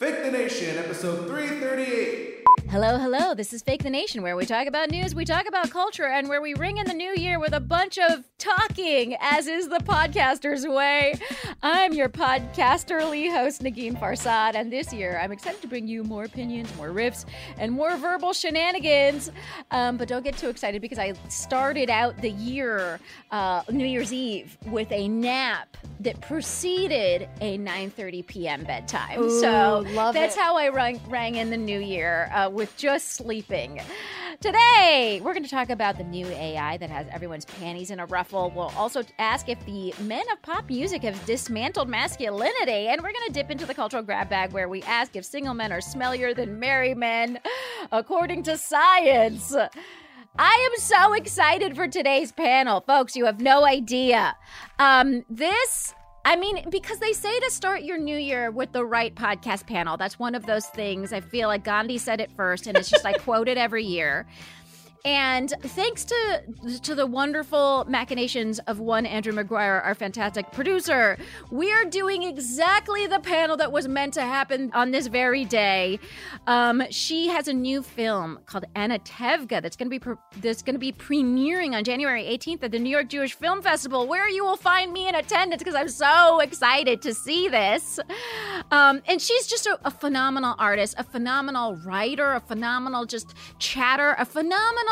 Fake the Nation, episode 338. Hello, hello. This is Fake the Nation, where we talk about news, we talk about culture, and where we ring in the new year with a bunch of talking, as is the podcaster's way. I'm your podcasterly host, Negin Farsad, and this year I'm excited to bring you more opinions, more riffs, and more verbal shenanigans. Um, but don't get too excited because I started out the year, uh, New Year's Eve, with a nap that preceded a 9:30 p.m. bedtime. Ooh, so love that's it. how I rang, rang in the new year uh, with just sleeping. Today, we're going to talk about the new AI that has everyone's panties in a ruffle. We'll also ask if the men of pop music have dismantled masculinity. And we're going to dip into the cultural grab bag where we ask if single men are smellier than married men, according to science. I am so excited for today's panel, folks. You have no idea. Um, this I mean, because they say to start your new year with the right podcast panel. That's one of those things. I feel like Gandhi said it first, and it's just I quote it every year. And thanks to to the wonderful machinations of one Andrew McGuire, our fantastic producer, we are doing exactly the panel that was meant to happen on this very day. Um, she has a new film called Anna Tevga that's going to be pre- that's going to be premiering on January 18th at the New York Jewish Film Festival, where you will find me in attendance because I'm so excited to see this. Um, and she's just a, a phenomenal artist, a phenomenal writer, a phenomenal just chatter, a phenomenal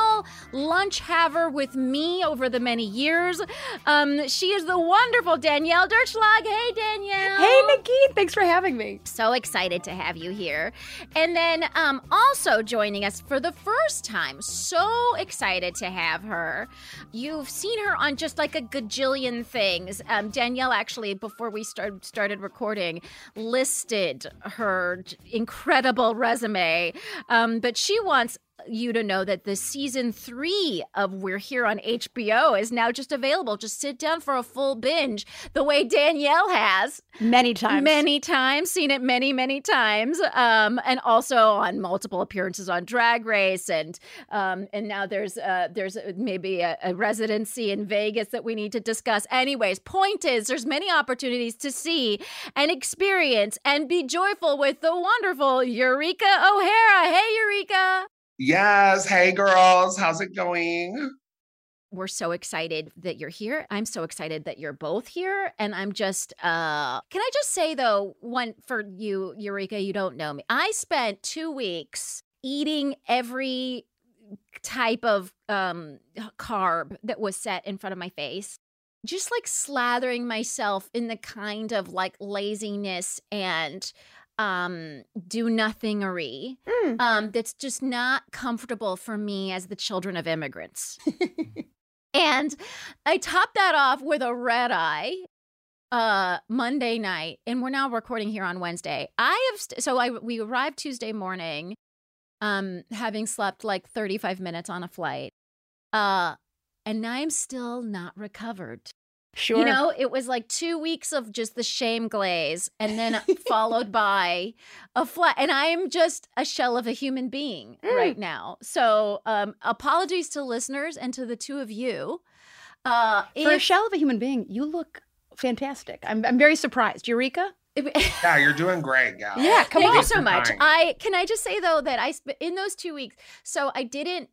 lunch haver with me over the many years. Um, she is the wonderful Danielle Durchslag. Hey, Danielle. Hey, Nikki, thanks for having me. So excited to have you here. And then um, also joining us for the first time, so excited to have her. You've seen her on just like a gajillion things. Um, Danielle actually, before we start, started recording, listed her incredible resume. Um, but she wants you to know that the season three of We're Here on HBO is now just available. Just sit down for a full binge, the way Danielle has Many times. many times, seen it many, many times, um, and also on multiple appearances on Drag Race, and um, and now there's uh, there's maybe a, a residency in Vegas that we need to discuss. Anyways, point is, there's many opportunities to see and experience and be joyful with the wonderful Eureka O'Hara. Hey, Eureka. Yes. Hey, girls. How's it going? We're so excited that you're here. I'm so excited that you're both here. And I'm just, uh, can I just say though, one for you, Eureka, you don't know me. I spent two weeks eating every type of um carb that was set in front of my face just like slathering myself in the kind of like laziness and um do nothingery Mm. um that's just not comfortable for me as the children of immigrants. And i topped that off with a red eye uh monday night and we're now recording here on wednesday. I have st- so i we arrived tuesday morning um having slept like 35 minutes on a flight uh and i'm still not recovered Sure. you know, it was like two weeks of just the shame glaze and then followed by a flat. And I am just a shell of a human being Mm. right now. So, um, apologies to listeners and to the two of you. Uh, For a shell of a human being, you look fantastic. I'm, I'm very surprised. Eureka? Yeah, you're doing great, gal. Yeah, come Thank on. you so much. I can I just say though that I sp- in those two weeks, so I didn't.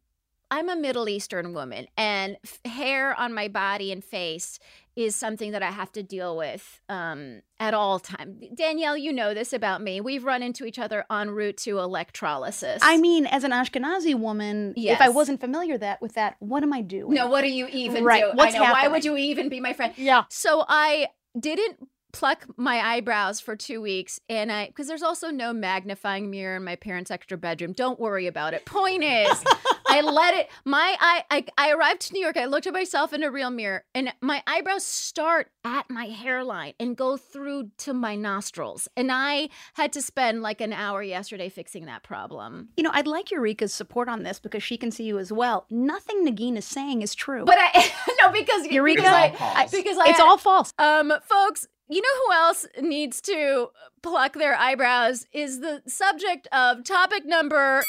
I'm a Middle Eastern woman, and f- hair on my body and face is something that I have to deal with um, at all time. Danielle, you know this about me. We've run into each other en route to electrolysis. I mean, as an Ashkenazi woman, if I wasn't familiar that with that, what am I doing? no. What are you even Right, do? what's I know. Why would you even be my friend? Yeah. So I didn't pluck my eyebrows for two weeks and I because there's also no magnifying mirror in my parents' extra bedroom. Don't worry about it. Point is I let it my I, I I arrived to New York. I looked at myself in a real mirror and my eyebrows start at my hairline and go through to my nostrils. And I had to spend like an hour yesterday fixing that problem. You know, I'd like Eureka's support on this because she can see you as well. Nothing Negin is saying is true. But I no because Eureka, because I, I- because I it's all false. Um, folks, you know who else needs to pluck their eyebrows is the subject of topic number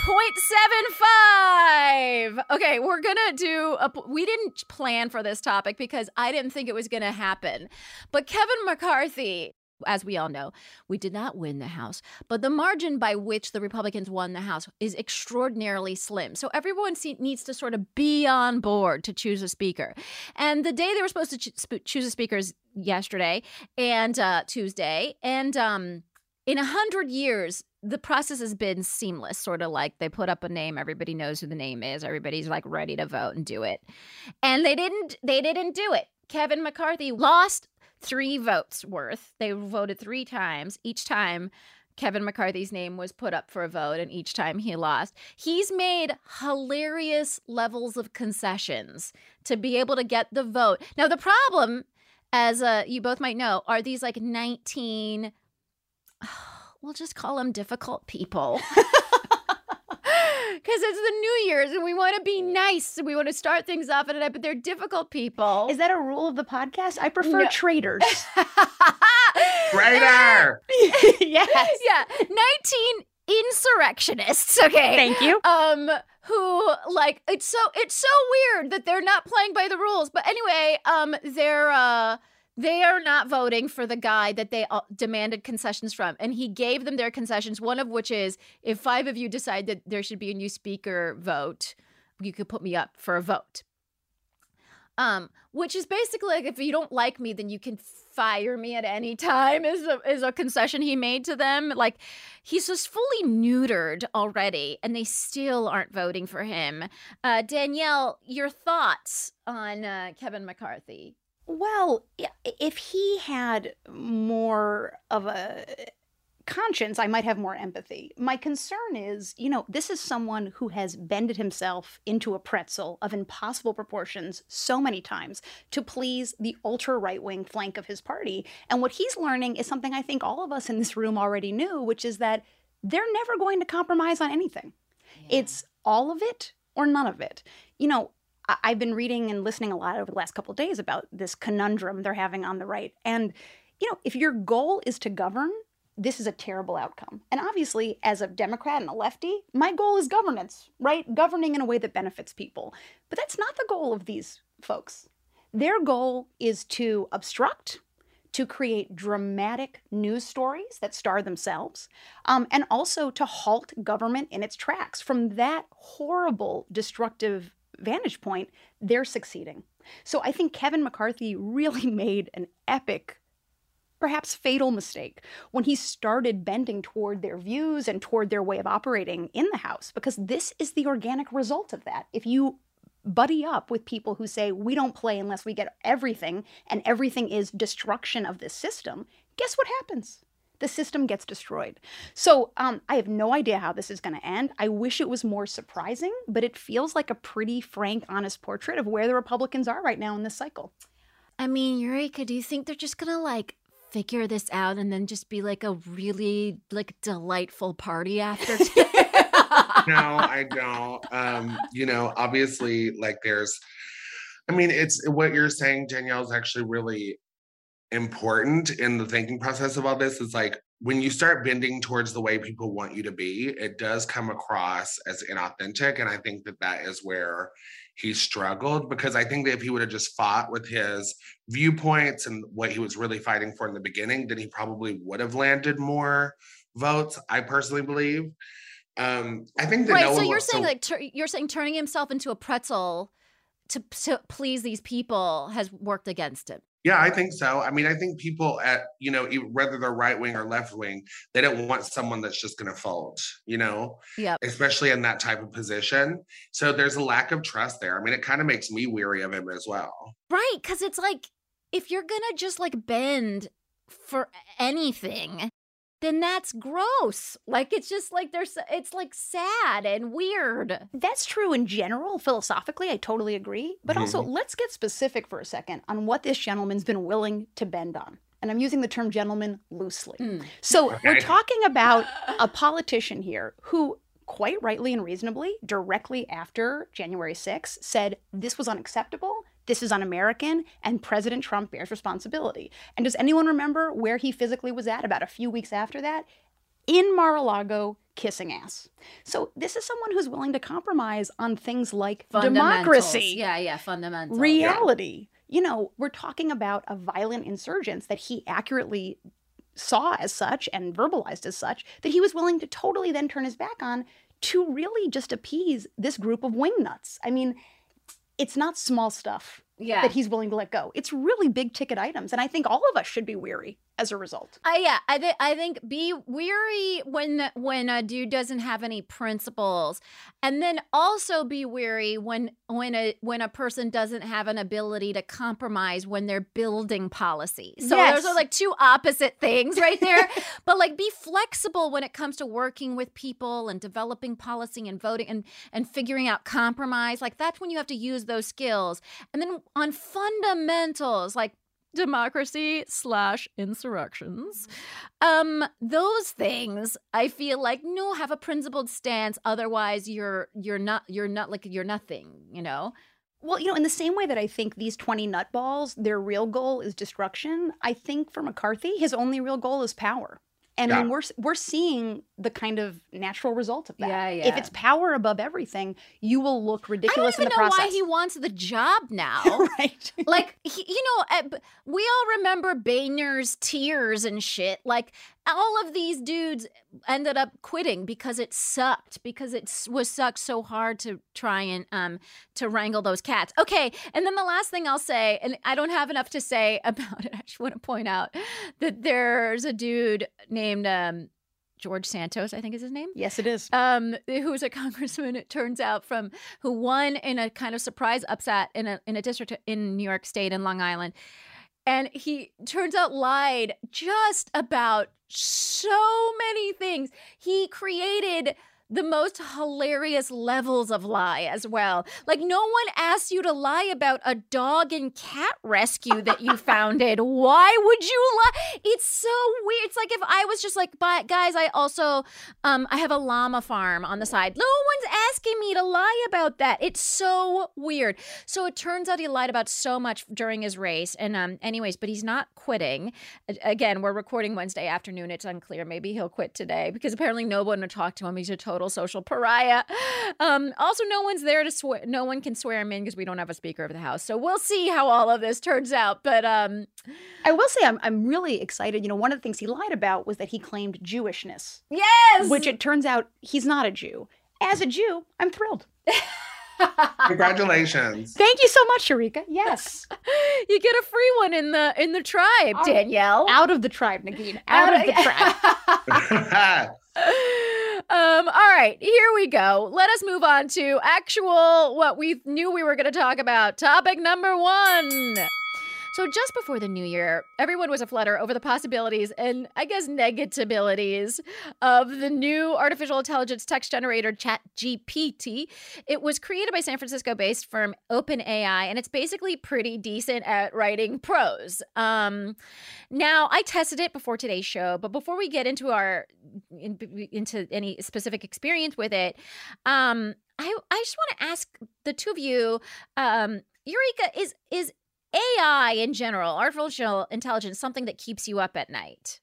0.75. Okay, we're gonna do a. We didn't plan for this topic because I didn't think it was gonna happen. But Kevin McCarthy, as we all know, we did not win the House, but the margin by which the Republicans won the House is extraordinarily slim. So everyone se- needs to sort of be on board to choose a speaker. And the day they were supposed to choose a speaker is yesterday and uh, Tuesday. And um, in a hundred years, the process has been seamless, sort of like they put up a name, everybody knows who the name is, everybody's like ready to vote and do it. And they didn't. They didn't do it. Kevin McCarthy lost three votes worth. They voted three times. Each time Kevin McCarthy's name was put up for a vote, and each time he lost. He's made hilarious levels of concessions to be able to get the vote. Now, the problem, as uh, you both might know, are these like 19, we'll just call them difficult people. Because it's the New Year's and we want to be nice and we want to start things off at a night, but they're difficult people. Is that a rule of the podcast? I prefer No. traitors. Traitor! yes. yeah, 19 insurrectionists, okay? Thank you. um who like it's so it's so weird that they're not playing by the rules but anyway um they're uh they are not voting for the guy that they uh, demanded concessions from and he gave them their concessions one of which is if five of you decide that there should be a new speaker vote you could put me up for a vote. Um which is basically like if you don't like me then you can fire me at any time is a, is a concession he made to them. Like he's just fully neutered already and they still aren't voting for him. Uh, danielle your thoughts on uh, kevin mccarthy Well, if he had more of a conscience, I might have more empathy. My concern is, you know, this is someone who has bended himself into a pretzel of impossible proportions so many times to please the ultra right wing flank of his party. And what he's learning is something I think all of us in this room already knew, which is that they're never going to compromise on anything. It's all of it or none of it. You know, I've been reading and listening a lot over the last couple of days about this conundrum they're having on the right. And, you know, if your goal is to govern, this is a terrible outcome. And obviously, as a Democrat and a lefty, my goal is governance, right? Governing in a way that benefits people. But that's not the goal of these folks. Their goal is to obstruct, to create dramatic news stories that star themselves, um, and also to halt government in its tracks. From that horrible, destructive vantage point, they're succeeding. So I think Kevin McCarthy really made an epic perhaps fatal mistake when he started bending toward their views and toward their way of operating in the House, because this is the organic result of that. If you buddy up with people who say, we don't play unless we get everything, and everything is destruction of this system, guess what happens? The system gets destroyed. So um, I have no idea how this is going to end. I wish it was more surprising, but it feels like a pretty frank, honest portrait of where the Republicans are right now in this cycle. I mean, Eureka, do you think they're just going to like figure this out and then just be like a really like delightful party after no i don't um you know obviously like there's i mean it's what you're saying danielle is actually really important in the thinking process of all this is like when you start bending towards the way people want you to be it does come across as inauthentic and i think that that is where he struggled because I think that if he would have just fought with his viewpoints and what he was really fighting for in the beginning, then he probably would have landed more votes. I personally believe. Um, I think that right. No so you're saying so, like tur- you're saying turning himself into a pretzel to to please these people has worked against him. Yeah, I think so. I mean, I think people at, you know, whether they're right wing or left wing, they don't want someone that's just going to fold, you know? Yeah. Especially in that type of position. So there's a lack of trust there. I mean, it kind of makes me weary of him as well. Right. Cause it's like, if you're going to just like bend for anything, then that's gross. Like it's just like there's it's like sad and weird. That's true in general, philosophically, I totally agree. But mm-hmm. also, let's get specific for a second on what this gentleman's been willing to bend on. And I'm using the term gentleman loosely. Mm. So okay. we're talking about a politician here who quite rightly and reasonably, directly after January 6th, said this was unacceptable this is un American, and President Trump bears responsibility. And does anyone remember where he physically was at about a few weeks after that? In Mar a Lago, kissing ass. So this is someone who's willing to compromise on things like democracy. Yeah, yeah, fundamental. Reality. Yeah. You know, we're talking about a violent insurgence that he accurately saw as such and verbalized as such that he was willing to totally then turn his back on to really just appease this group of wingnuts. I mean, it's not small stuff yeah. that he's willing to let go. It's really big ticket items. And I think all of us should be weary as a result. Uh, yeah, I think I think be weary when when a dude doesn't have any principles, and then also be weary when when a when a person doesn't have an ability to compromise when they're building policy. So yes. those are like two opposite things right there. but like be flexible when it comes to working with people and developing policy and voting and and figuring out compromise. Like that's when you have to use those skills. And then on fundamentals like democracy slash insurrections. Um, those things I feel like no have a principled stance. Otherwise, you're you're not you're not like you're nothing. You know. Well, you know, in the same way that I think these 20 nutballs, their real goal is destruction, I think for McCarthy, his only real goal is power. And yeah. we're we're seeing the kind of natural result of that. Yeah, yeah. If it's power above everything, you will look ridiculous in the process. I don't even know why he wants the job now. right. like he, you know, eh, we all remember Boehner's tears and shit. Like all of these dudes ended up quitting because it sucked because it was sucked so hard to try and um to wrangle those cats okay and then the last thing i'll say and i don't have enough to say about it i just want to point out that there's a dude named um George Santos, I think is his name. Yes, it is. Um, who's a congressman? It turns out from who won in a kind of surprise upset in a in a district in New York State in Long Island, and he turns out lied just about so many things. He created the most hilarious levels of lie as well. Like no one asked you to lie about a dog and cat rescue that you founded. Why would you lie? It's so weird. It's like if I was just like, but guys, I also um I have a llama farm on the side. No one's asking me to lie about that. It's so weird. So it turns out he lied about so much during his race. And um anyways, but he's not quitting. Again, we're recording Wednesday afternoon. It's unclear. Maybe he'll quit today because apparently no one would talk to him. He's a total total social pariah. Um, also, no one's there to swear. No one can swear him in because we don't have a speaker of the house. So we'll see how all of this turns out. But um, I will say I'm I'm really excited. You know, one of the things he lied about was that he claimed Jewishness, yes, which it turns out he's not a Jew. As a Jew, I'm thrilled. Congratulations. Thank you so much, Sharika. Yes. you get a free one in the in the tribe, Danielle. Out of the tribe, Negin. Out of the tribe. um, all right, here we go. Let us move on to actual what we knew we were going to talk about. Topic number one. So, just before the new year, everyone was aflutter over the possibilities and I guess negatibilities of the new artificial intelligence text generator ChatGPT. It was created by San Francisco based firm OpenAI, and it's basically pretty decent at writing prose. Um, now, I tested it before today's show, but before we get into our in, into any specific experience with it, um, I I just want to ask the two of you, um, Eureka, is is AI in general, artificial intelligence, something that keeps you up at night?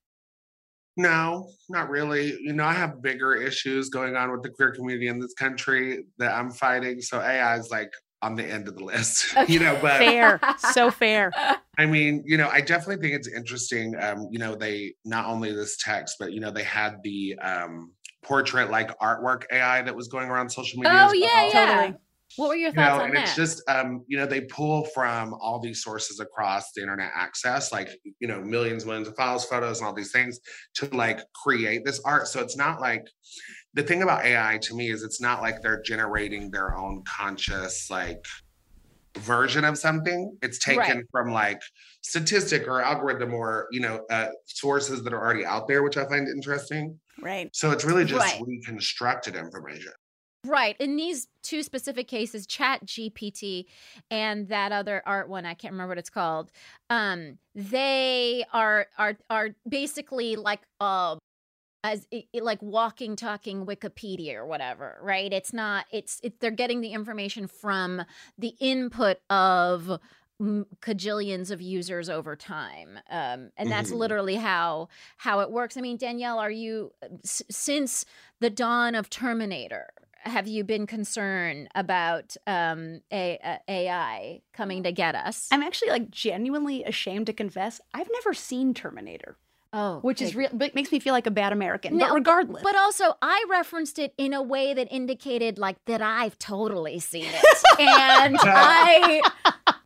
No, not really. You know, I have bigger issues going on with the queer community in this country that I'm fighting. So AI is like on the end of the list, you know, but fair. So fair. I mean, you know, I definitely think it's interesting. Um, you know, they not only this text, but you know, they had the um portrait like artwork AI that was going around social media. Oh as yeah, well. yeah. Totally. What were your you know, thoughts on and that? it's just um, you know, they pull from all these sources across the internet access, like you know, millions, millions of files, photos, and all these things to like create this art. So it's not like the thing about AI to me is it's not like they're generating their own conscious like version of something. It's taken Right. from like statistic or algorithm or you know uh, sources that are already out there, which I find interesting. Right. So it's really just Right. reconstructed information. Right. In these two specific cases, Chat GPT and that other art one, I can't remember what it's called. Um, they are are are basically like uh as i- i- like walking talking wikipedia or whatever right it's not it's it, they're getting the information from the input of cajillions of users over time um, and that's Mhm. literally how how it works i mean danielle are you uh, s- since the dawn of terminator have you been concerned about um, a, a ai coming to get us I'm actually like genuinely ashamed to confess I've never seen Terminator, oh which is real. But makes me feel like a bad American. No, but regardless, But also, I referenced it in a way that indicated like that I've totally seen it, and I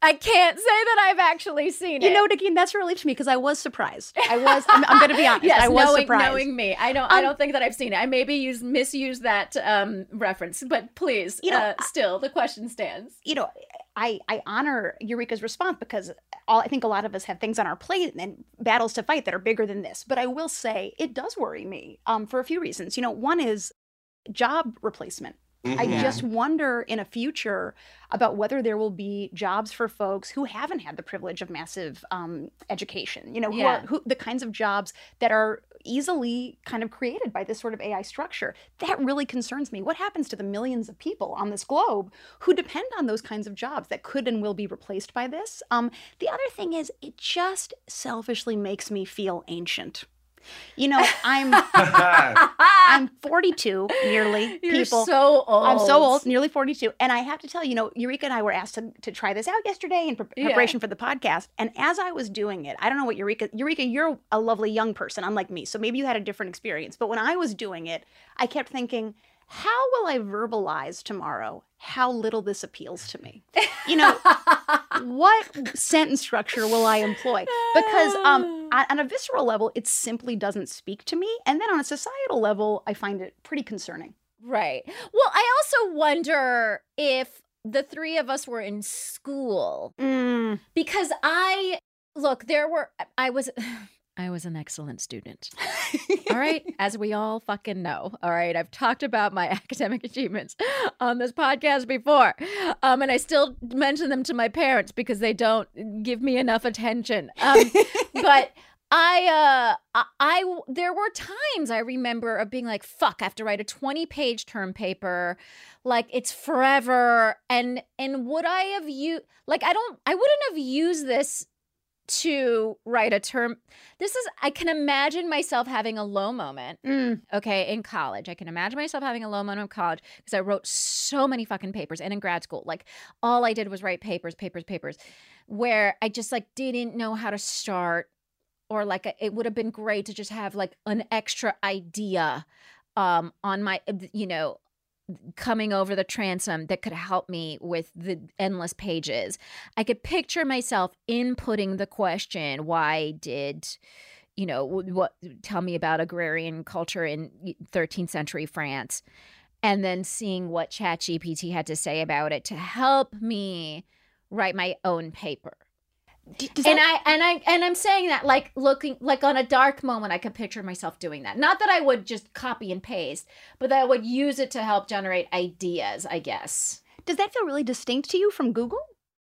I can't say that I've actually seen it. you know, Nikki, that's a relief to me because I was surprised. I was. I'm, I'm going to be honest. yes, I was knowing, surprised. knowing me, I don't. I Um, don't think that I've seen it. I maybe use misused that um, reference, but please, You know, uh, still the question stands. you know, I I honor Eureka's response because all I think a lot of us have things on our plate and battles to fight that are bigger than this. But I will say it does worry me um, for a few reasons. You know, one is job replacement. I Mhm. just wonder in a future about whether there will be jobs for folks who haven't had the privilege of massive um, education. You know, who Yeah. are who the kinds of jobs that are easily kind of created by this sort of AI structure. That really concerns me. What happens to the millions of people on this globe who depend on those kinds of jobs that could and will be replaced by this? Um, the other thing is, it just selfishly makes me feel ancient. You know, I'm I'm 42 nearly. You're people. so old. I'm so old, nearly 42. And I have to tell you, you know, Eureka and I were asked to, to try this out yesterday in pre- Yeah. preparation for the podcast. And as I was doing it, I don't know what Eureka, Eureka, you're a lovely young person, unlike me. So maybe you had a different experience. But when I was doing it, I kept thinking, how will I verbalize tomorrow how little this appeals to me? You know, what sentence structure will I employ? Because um, on, on a visceral level, it simply doesn't speak to me. And then on a societal level, I find it pretty concerning. Right. Well, I also wonder if the three of us were in school Mm. because I look, there were I was I was an excellent student. All right, as we all fucking know. All right, I've talked about my academic achievements on this podcast before. Um and I still mention them to my parents because they don't give me enough attention. Um but I uh I, I there were times I remember of being like fuck I have to write a 20 page term paper like it's forever and and would I have you like I don't I wouldn't have used this to write a term. This is, I can imagine myself having a low moment, Mm. okay, in college. I can imagine myself having a low moment in college because I wrote so many fucking papers and in grad school. Like, all I did was write papers, papers, papers, where I just like didn't know how to start. Or like it would have been great to just have like an extra idea um on my you know coming over the transom that could help me with the endless pages. I could picture myself inputting the question, why did you know what tell me about agrarian culture in 13th century France and then seeing what ChatGPT had to say about it to help me write my own paper. D- does And that- I and I and I'm saying that like looking like on a dark moment I could picture myself doing that. Not that I would just copy and paste, but that I would use it to help generate ideas, I guess. does that feel really distinct to you from Google?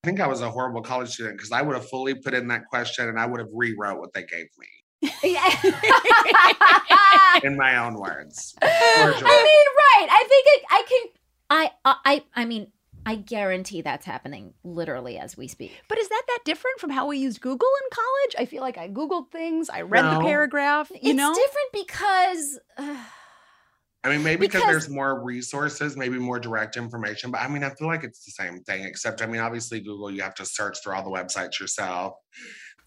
I think I was a horrible college student because I would have fully put in that question and I would have rewrote what they gave me in my own words. I mean, right. I think it, I can I I I mean, I guarantee that's happening literally as we speak. But is that that different from how we used Google in college? I feel like I Googled things, I read the paragraph, you it's know? different because uh, I mean, maybe because Because- there's more resources, maybe more direct information, but I mean, I feel like it's the same thing, except I mean, obviously, Google, you have to search through all the websites yourself.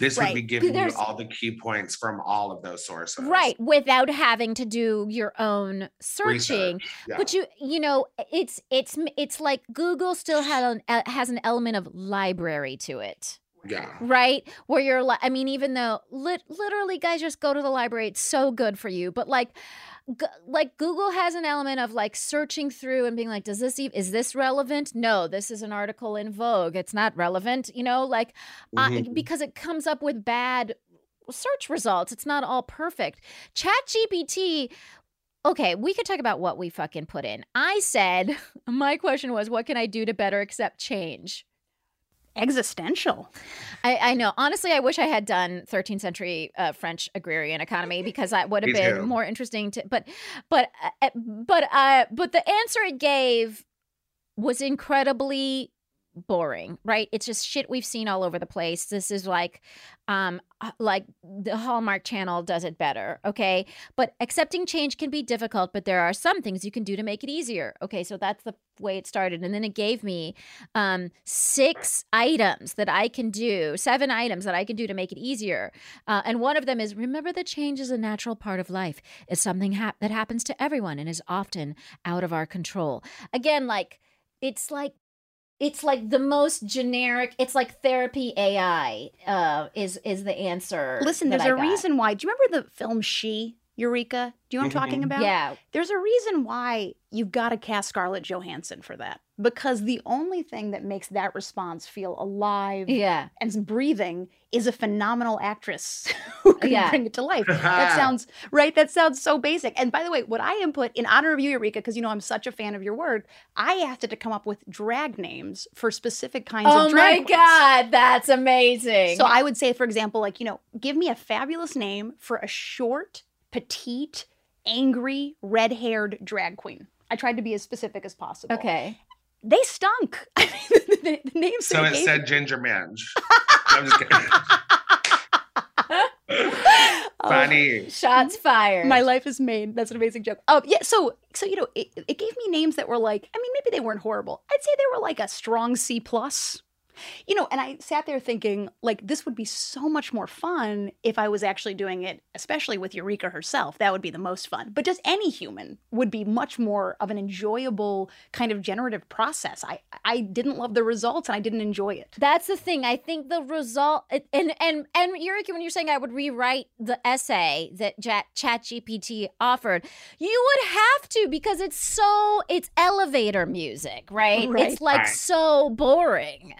This would be giving you all the key points from all of those sources. right without having to do your own searching. Yeah. But you you know it's it's it's like Google still had an uh, has an element of library to it. Yeah. right? Where you're like i mean even though lit- literally guys just go to the library. It's so good for you. But like g- like google has an element of like searching through and being like does this even is this relevant? No this is an article in vogue. It's not relevant you know? Like I, Mhm. because it comes up with bad search results. It's not all perfect. Chat gpt okay we could talk about what we fucking put in. I said my question was what can i do to better accept change Existential. I, I know. Honestly, I wish I had done 13th century uh, French agrarian economy because that would have been too. more interesting. To but but uh, but uh, but the answer it gave was incredibly boring. Right? It's just shit we've seen all over the place. This is like um like the Hallmark Channel does it better. Okay, but accepting change can be difficult. But there are some things you can do to make it easier. Okay, so that's the way it started, and then it gave me um, six items that I can do, seven items that I can do to make it easier. Uh, and one of them is remember that change is a natural part of life. It's something that happens to everyone and is often out of our control. Again, like it's like it's like the most generic. It's like therapy AI uh, is is the answer. Listen, there's I a got. reason why. Do you remember the film She, Eureka? Do you know what I'm talking Mhm. about? Yeah, There's a reason why you've got to cast Scarlett Johansson for that. Because the only thing that makes that response feel alive yeah. and breathing is a phenomenal actress who can Yeah. bring it to life. That sounds right. That sounds so basic. And by the way, what I input in honor of you, Eureka, because you know I'm such a fan of your work, I asked it to come up with drag names for specific kinds Oh of drag Oh my queens. god, that's amazing. So I would say, for example, like, you know, give me a fabulous name for a short, petite, angry, red haired drag queen. I tried to be as specific as possible. okay. They stunk. I mean, the, the names So it said Ginger Minge. I'm just kidding. Oh, Funny. Shots fired. My life is made. That's an amazing joke. Um, yeah. So, so you know, it, it gave me names that were like. I mean, maybe they weren't horrible. I'd say they were like a strong C plus. You know, and I sat there thinking, like, this would be so much more fun if I was actually doing it, especially with Eureka herself. That would be the most fun. But just any human would be much more of an enjoyable kind of generative process. I I didn't love the results and I didn't enjoy it. That's the thing. I think the result and and and Eureka, when you're saying I would rewrite the essay that Chat ChatGPT offered, you would have to because it's so it's elevator music, right? Right. It's like Right. so boring.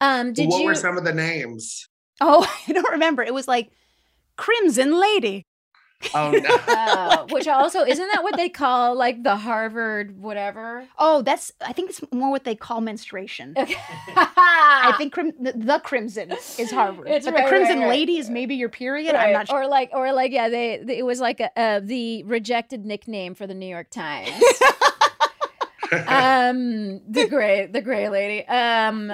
Um, did what you? were some of the names? Oh, I don't remember. It was like Crimson Lady. Oh no. Oh, which also isn't that what they call like the Harvard whatever? Oh, that's I think it's more what they call menstruation. Okay. I think crim- the, the crimson is Harvard, It's but right, the crimson right, right. lady is maybe your period. I'm not sure. Or like, or like, yeah, they, they- it was like a, uh, the rejected nickname for the New York Times. um, the gray, the gray lady. Um,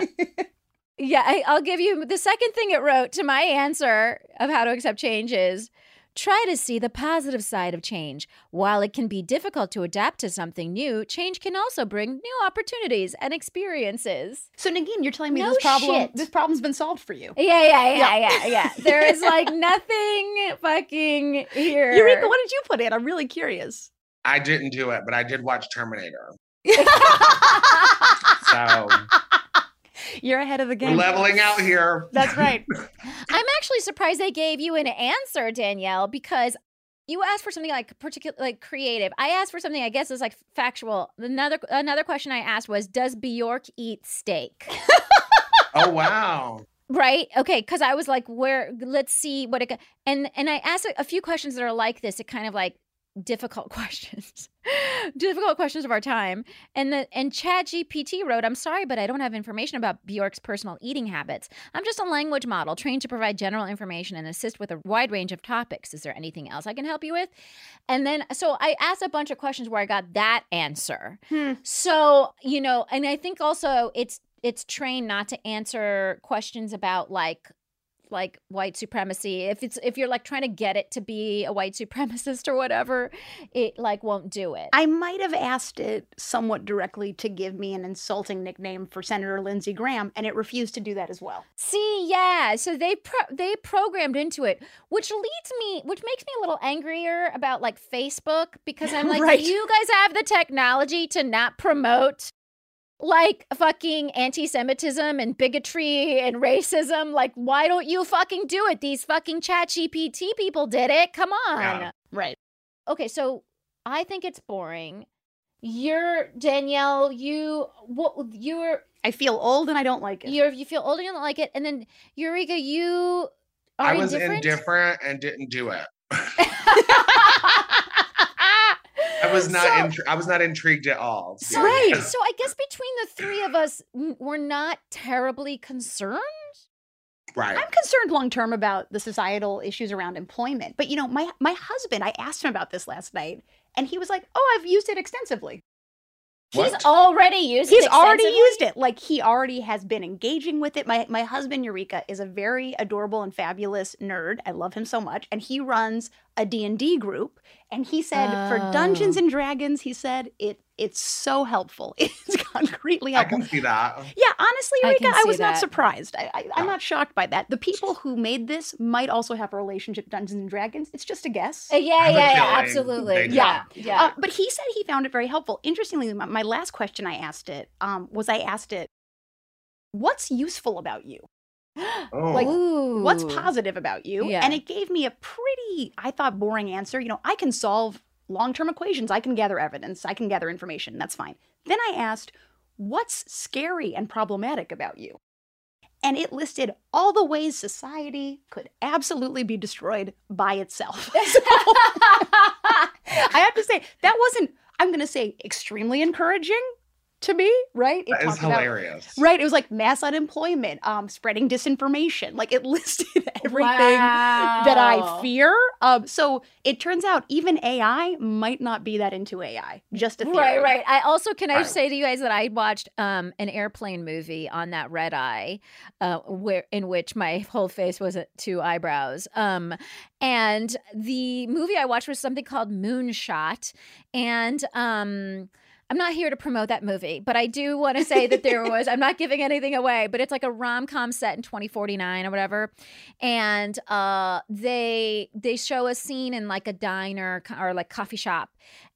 Yeah, I, I'll give you the second thing it wrote to my answer of how to accept change is try to see the positive side of change. While it can be difficult to adapt to something new, change can also bring new opportunities and experiences. So Negin, you're telling me No this problem shit. this problem's been solved for you. Yeah, yeah, yeah, yeah, yeah. There is like nothing fucking here. Eureka, what did you put in? I'm really curious. I didn't do it, but I did watch Terminator. So You're ahead of the we're game. leveling out here. That's right. I'm actually surprised they gave you an answer, Danielle, because you asked for something like particular, like creative. I asked for something I guess is like factual. Another another question I asked was, does Bjork eat steak? Oh wow. right? Okay, because I was like, where? Let's see what it. go- And and I asked a, a few questions that are like this. It kind of like difficult questions, difficult questions of our time. And the and ChatGPT wrote, "I'm sorry, but I don't have information about Bjork's personal eating habits. I'm just a language model trained to provide general information and assist with a wide range of topics. Is there anything else I can help you with?" And then so I asked a bunch of questions where I got that answer. Hmm. So, you know, and I think also it's it's trained not to answer questions about like like white supremacy. If it's if you're like trying to get it to be a white supremacist or whatever, it like won't do it. I might have asked it somewhat directly to give me an insulting nickname for Senator Lindsey Graham, and it refused to do that as well. See, yeah. So they pro- they programmed into it, which leads me, which makes me a little angrier about like Facebook because I'm like, Right. you guys have the technology to not promote like fucking anti-Semitism and bigotry and racism. Like, why don't you fucking do it? These fucking chat GPT people did it. Come on. Yeah. Right. Okay, so I think it's boring. You're Danielle. You what? You're I feel old and I don't like it. you're you feel old and you don't like it, and then Eureka, you are I was indifferent. indifferent and didn't do it. I was not. So- intri- I was not intrigued at all. So, Right. so I guess between the three of us, we're not terribly concerned. Right. I'm concerned long term about the societal issues around employment. But you know, my my husband, I asked him about this last night, and he was like, "Oh, I've used it extensively." He's already used. It. He's it already used it. Like he already has been engaging with it. My my husband Eureka is a very adorable and fabulous nerd. I love him so much, and he runs a D&D group, and he said for Dungeons Oh. and Dragons, he said it it's so helpful. It's concretely helpful. I can see that. Yeah, honestly, I I, see was not surprised. I, I, I'm Yeah. not shocked by that. The people who made this might also have a relationship with Dungeons and Dragons. It's just a guess. Uh, yeah, I have a yeah, yeah, absolutely. they do. Yeah, yeah. Uh, but he said he found it very helpful. Interestingly, my, my last question I asked it um, was I asked it, "What's useful about you? Oh. like, Ooh. What's positive about you?" Yeah. And it gave me a pretty, I thought, boring answer. You know, I can solve long-term equations. I can gather evidence. I can gather information. That's fine. Then I asked, "What's scary and problematic about you?" And it listed all the ways society could absolutely be destroyed by itself. So- I have to say that wasn't. I'm going to say extremely encouraging to me, right? It That is talked about- right. It was like mass unemployment, um, spreading disinformation. Like it listed everything that I fear. Um, so it turns out even AI might not be that into AI. Just a theory. Right, right. I also can I Right. say to you guys that I watched um an airplane movie on that red eye, uh, where in which my whole face was at two eyebrows. Um, and the movie I watched was something called Moonshot, and um. I'm not here to promote that movie, but I do want to say that there was, I'm not giving anything away, but it's like a rom com set in 2049 or whatever. And uh, they they show a scene in like a diner or like coffee shop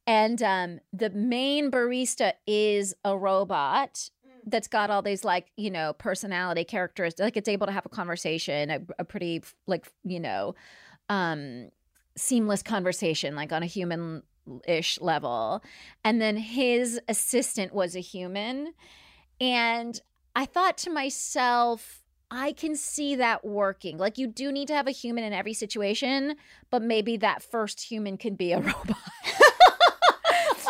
and um, the main barista is a robot that's got all these like you know personality characteristics like it's able to have a conversation a, a pretty like you know um seamless conversation like on a human ish level and then his assistant was a human and i thought to myself i can see that working like you do need to have a human in every situation but maybe that first human can be a robot.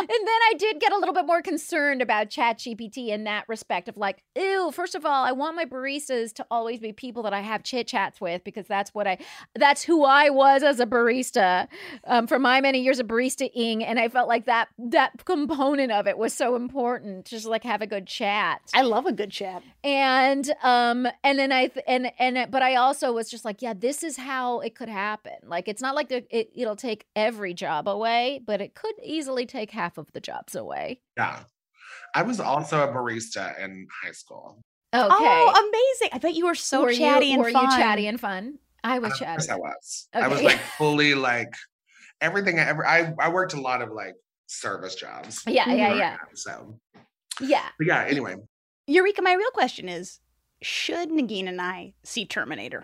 And then I did get a little bit more concerned about ChatGPT in that respect of like, ew, first of all, I want my baristas to always be people that I have chit chats with because that's what I, that's who I was as a barista um, for my many years of baristaing. And I felt like that, that component of it was so important, just like have a good chat. I love a good chat. and um and then i th- and and but i also was just like yeah this is how it could happen like it's not like the, it, it'll take every job away but it could easily take half of the jobs away Yeah. I was also a barista in high school. okay Oh, amazing! I bet you were so were chatty you, and were fun. you chatty and fun i was Of chatty course I was. I was like fully like everything I ever I, I worked a lot of like service jobs. yeah yeah growing yeah up, So yeah but yeah, anyway. Eureka! My real question is: Should Negin and I see Terminator?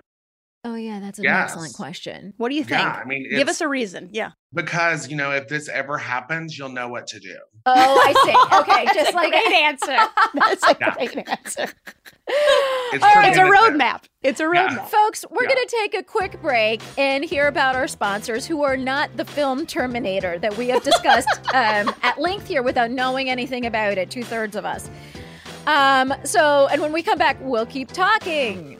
Oh yeah that's an Yes. excellent question What do you think? Yeah, I mean Give us a reason. Yeah. because you know if this ever happens, you'll know what to do. oh i see okay That's just a like great answer. That's a Yeah. great answer. It's All right, It's a roadmap. It's a Yeah. roadmap. Folks, we're Yeah. going to take a quick break and hear about our sponsors who are not the film Terminator that we have discussed um, at length here without knowing anything about it, two thirds of us. Um, so, and when we come back, we'll keep talking.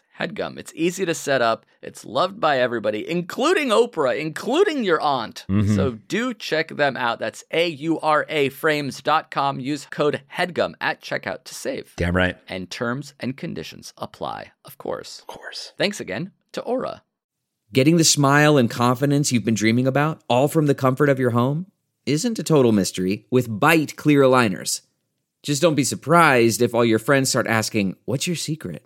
HEADGUM. It's easy to set up. It's loved by everybody, including Oprah, including your aunt. Mhm. So do check them out. That's A U R A frames.com. Use code HEADGUM at checkout to save. Damn right. And terms and conditions apply, of course. Of course. Thanks again to Aura. Getting the smile and confidence you've been dreaming about, all from the comfort of your home, isn't a total mystery with Byte clear aligners. Just don't be surprised if all your friends start asking, What's your secret?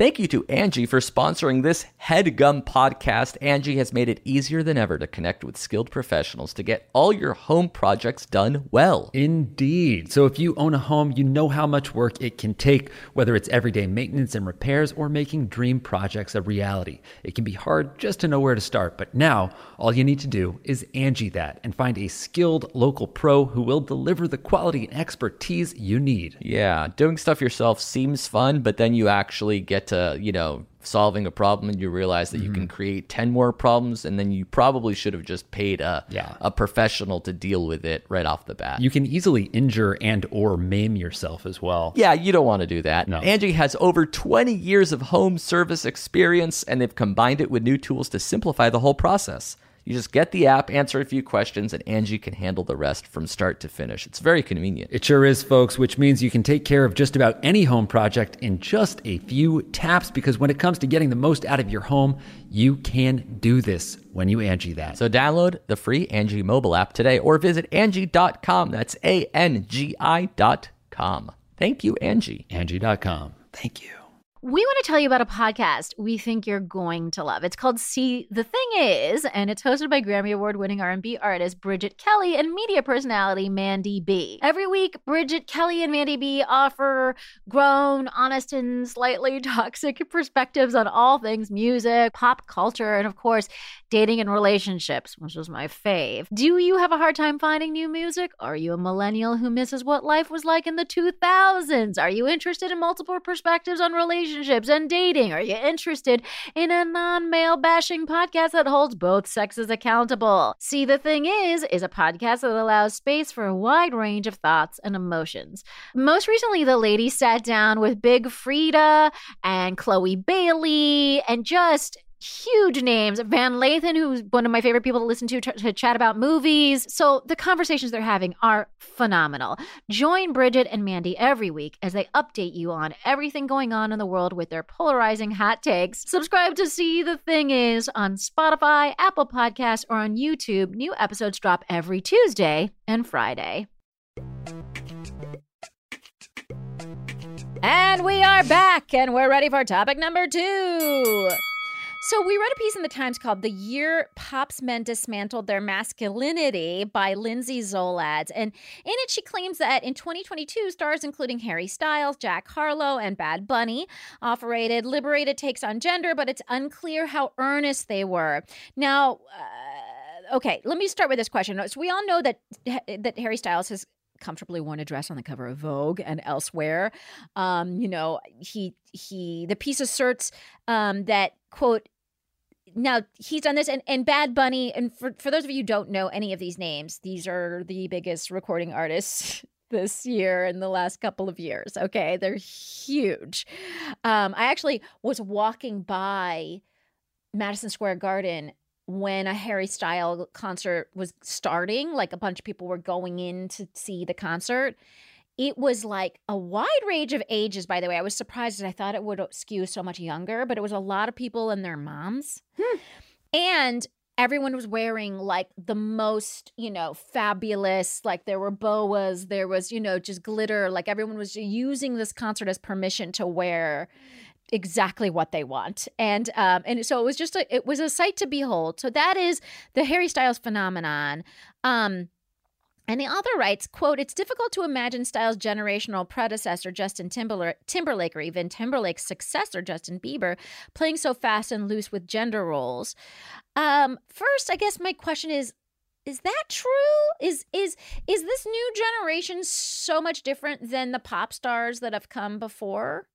Thank you to Angie for sponsoring this HeadGum podcast. Angie has made it easier than ever to connect with skilled professionals to get all your home projects done well. Indeed. So if you own a home, you know how much work it can take, whether it's everyday maintenance and repairs or making dream projects a reality. It can be hard just to know where to start, but now all you need to do is Angie that and find a skilled local pro who will deliver the quality and expertise you need. Yeah, doing stuff yourself seems fun, but then you actually get to, you know, solving a problem and you realize that you can mm-hmm. create 10 more problems and then you probably should have just paid a Yeah. a professional to deal with it right off the bat. You can easily injure and or maim yourself as well. Yeah, you don't want to do that. No. Angie has over 20 years of home service experience and they've combined it with new tools to simplify the whole process. You just get the app, answer a few questions, and Angie can handle the rest from start to finish. It's very convenient. It sure is, folks, which means you can take care of just about any home project in just a few taps because when it comes to getting the most out of your home, you can do this when you Angie that. So download the free Angie mobile app today or visit Angie.com. That's A-N-G-I dot com. Thank you, Angie. Angie.com. Thank you. We want to tell you about a podcast we think you're going to love. It's called See the Thing Is, and it's hosted by Grammy Award winning R&B artist Bridget Kelly and media personality Mandy B. Every week, Bridget Kelly and Mandy B offer grown, honest, and slightly toxic perspectives on all things music, pop culture, and of course, dating and relationships, which is my fave. Do you have a hard time finding new music? Are you a millennial who misses what life was like in the 2000s? Are you interested in multiple perspectives on relationships? Relationships and dating? Are you interested in a non male bashing podcast that holds both sexes accountable? See, the thing is, is a podcast that allows space for a wide range of thoughts and emotions. Most recently, the ladies sat down with Big Freedia and Chloe Bailey and just huge names. Van Lathan, who's one of my favorite people to listen to, to, to chat about movies. So the conversations they're having are phenomenal. Join Bridget and Mandy every week as they update you on everything going on in the world with their polarizing hot takes. Subscribe to See the Thing Is on Spotify, Apple Podcasts, or on YouTube. New episodes drop every Tuesday and Friday. And we are back, and we're ready for topic number two. So we read a piece in the Times called "The Year Pop's Men Dismantled Their Masculinity" by Lindsay Zoladz, and in it she claims that in 2022, stars including Harry Styles, Jack Harlow, and Bad Bunny operated liberated takes on gender, but it's unclear how earnest they were. Now. Uh, okay, let me start with this question. So we all know that that Harry Styles has comfortably worn a dress on the cover of Vogue and elsewhere. Um, you know, he he the piece asserts um, that quote now he's done this and, and bad bunny and for, for those of you who don't know any of these names these are the biggest recording artists this year in the last couple of years okay they're huge um, i actually was walking by madison square garden when a Harry Style concert was starting, like a bunch of people were going in to see the concert. It was like a wide range of ages, by the way. I was surprised I thought it would skew so much younger, but it was a lot of people and their moms. Hmm. And everyone was wearing like the most, you know, fabulous, like there were boas, there was, you know, just glitter. Like everyone was using this concert as permission to wear exactly what they want and um and so it was just a it was a sight to behold so that is the harry styles phenomenon um and the author writes, quote, it's difficult to imagine Styles' generational predecessor, Justin Timberlake, Timberlake, or even Timberlake's successor, Justin Bieber, playing so fast and loose with gender roles. Um, first, I guess my question is, is that true? Is is is this new generation so much different than the pop stars that have come before?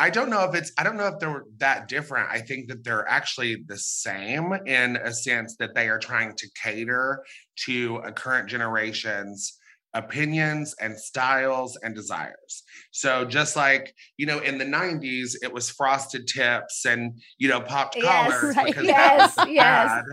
I don't know if it's, I don't know if they're that different. I think that they're actually the same in a sense that they are trying to cater to a current generation's opinions and styles and desires. So just like, you know, in the 90s, it was frosted tips and, you know, popped yes, collars right. because yes, that was yes. bad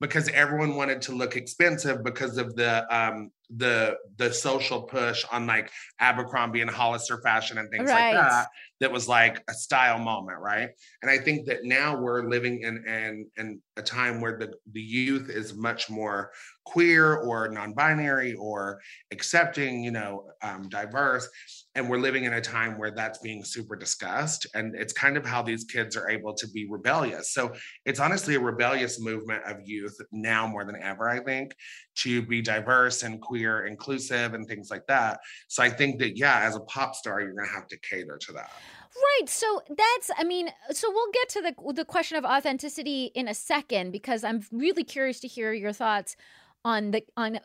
because everyone wanted to look expensive because of the um the the social push on like Abercrombie and Hollister fashion and things Right. like that that was like a style moment, right? And I think that now we're living in in, in a time where the, the youth is much more queer or non-binary or accepting, you know, um, diverse. And we're living in a time where that's being super discussed. And it's kind of how these kids are able to be rebellious. So it's honestly a rebellious movement of youth now more than ever, I think, to be diverse and queer, inclusive, and things like that. So I think that, yeah, as a pop star, you're going to have to cater to that. Right. So that's I mean, so we'll get to the the question of authenticity in a second because I'm really curious to hear your thoughts on the on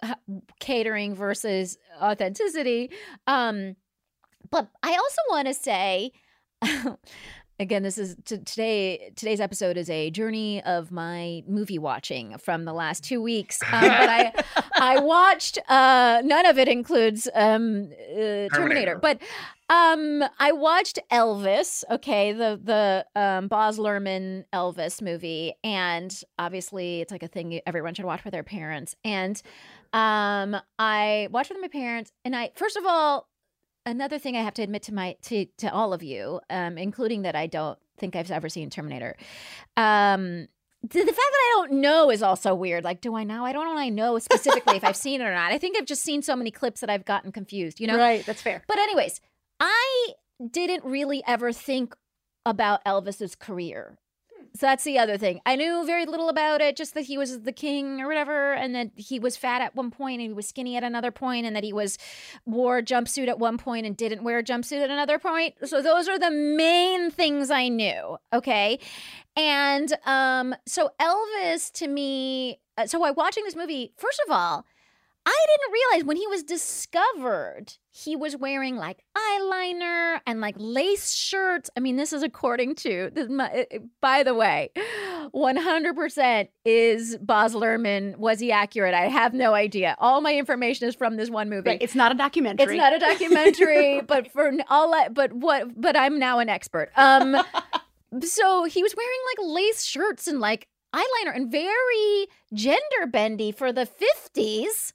catering versus authenticity. Um but I also want to say again this is t- today today's episode is a journey of my movie watching from the last 2 weeks. Um, but I I watched uh none of it includes um uh, Terminator. Terminator. but um, I watched Elvis, okay, the the um Baz Luhrmann Elvis movie, and obviously it's like a thing everyone should watch with their parents. And um, I watched with my parents, and I first of all, another thing I have to admit to my to to all of you, um, including that I don't think I've ever seen Terminator. Um, the, the fact that I don't know is also weird. Like, do I know? I don't know. I know specifically if I've seen it or not. I think I've just seen so many clips that I've gotten confused. You know, Right, that's fair. but anyways, I didn't really ever think about Elvis's career. So that's the other thing. I knew very little about it, just that he was the king or whatever, and that he was fat at one point and he was skinny at another point, and that he was wore a jumpsuit at one point and didn't wear a jumpsuit at another point. So those are the main things I knew. Okay. And um, so Elvis to me, uh, so while watching this movie, first of all, I didn't realize when he was discovered, he was wearing like eyeliner and like lace shirts. I mean, this is according to, this, my, uh, by the way, 100% is Baz Luhrmann. Was he accurate? I have no idea. All my information is from this one movie. Right, It's not a documentary. It's not a documentary, but for all I, but what, but I'm now an expert. Um, so he was wearing like lace shirts and like eyeliner and very gender bendy for the 50s.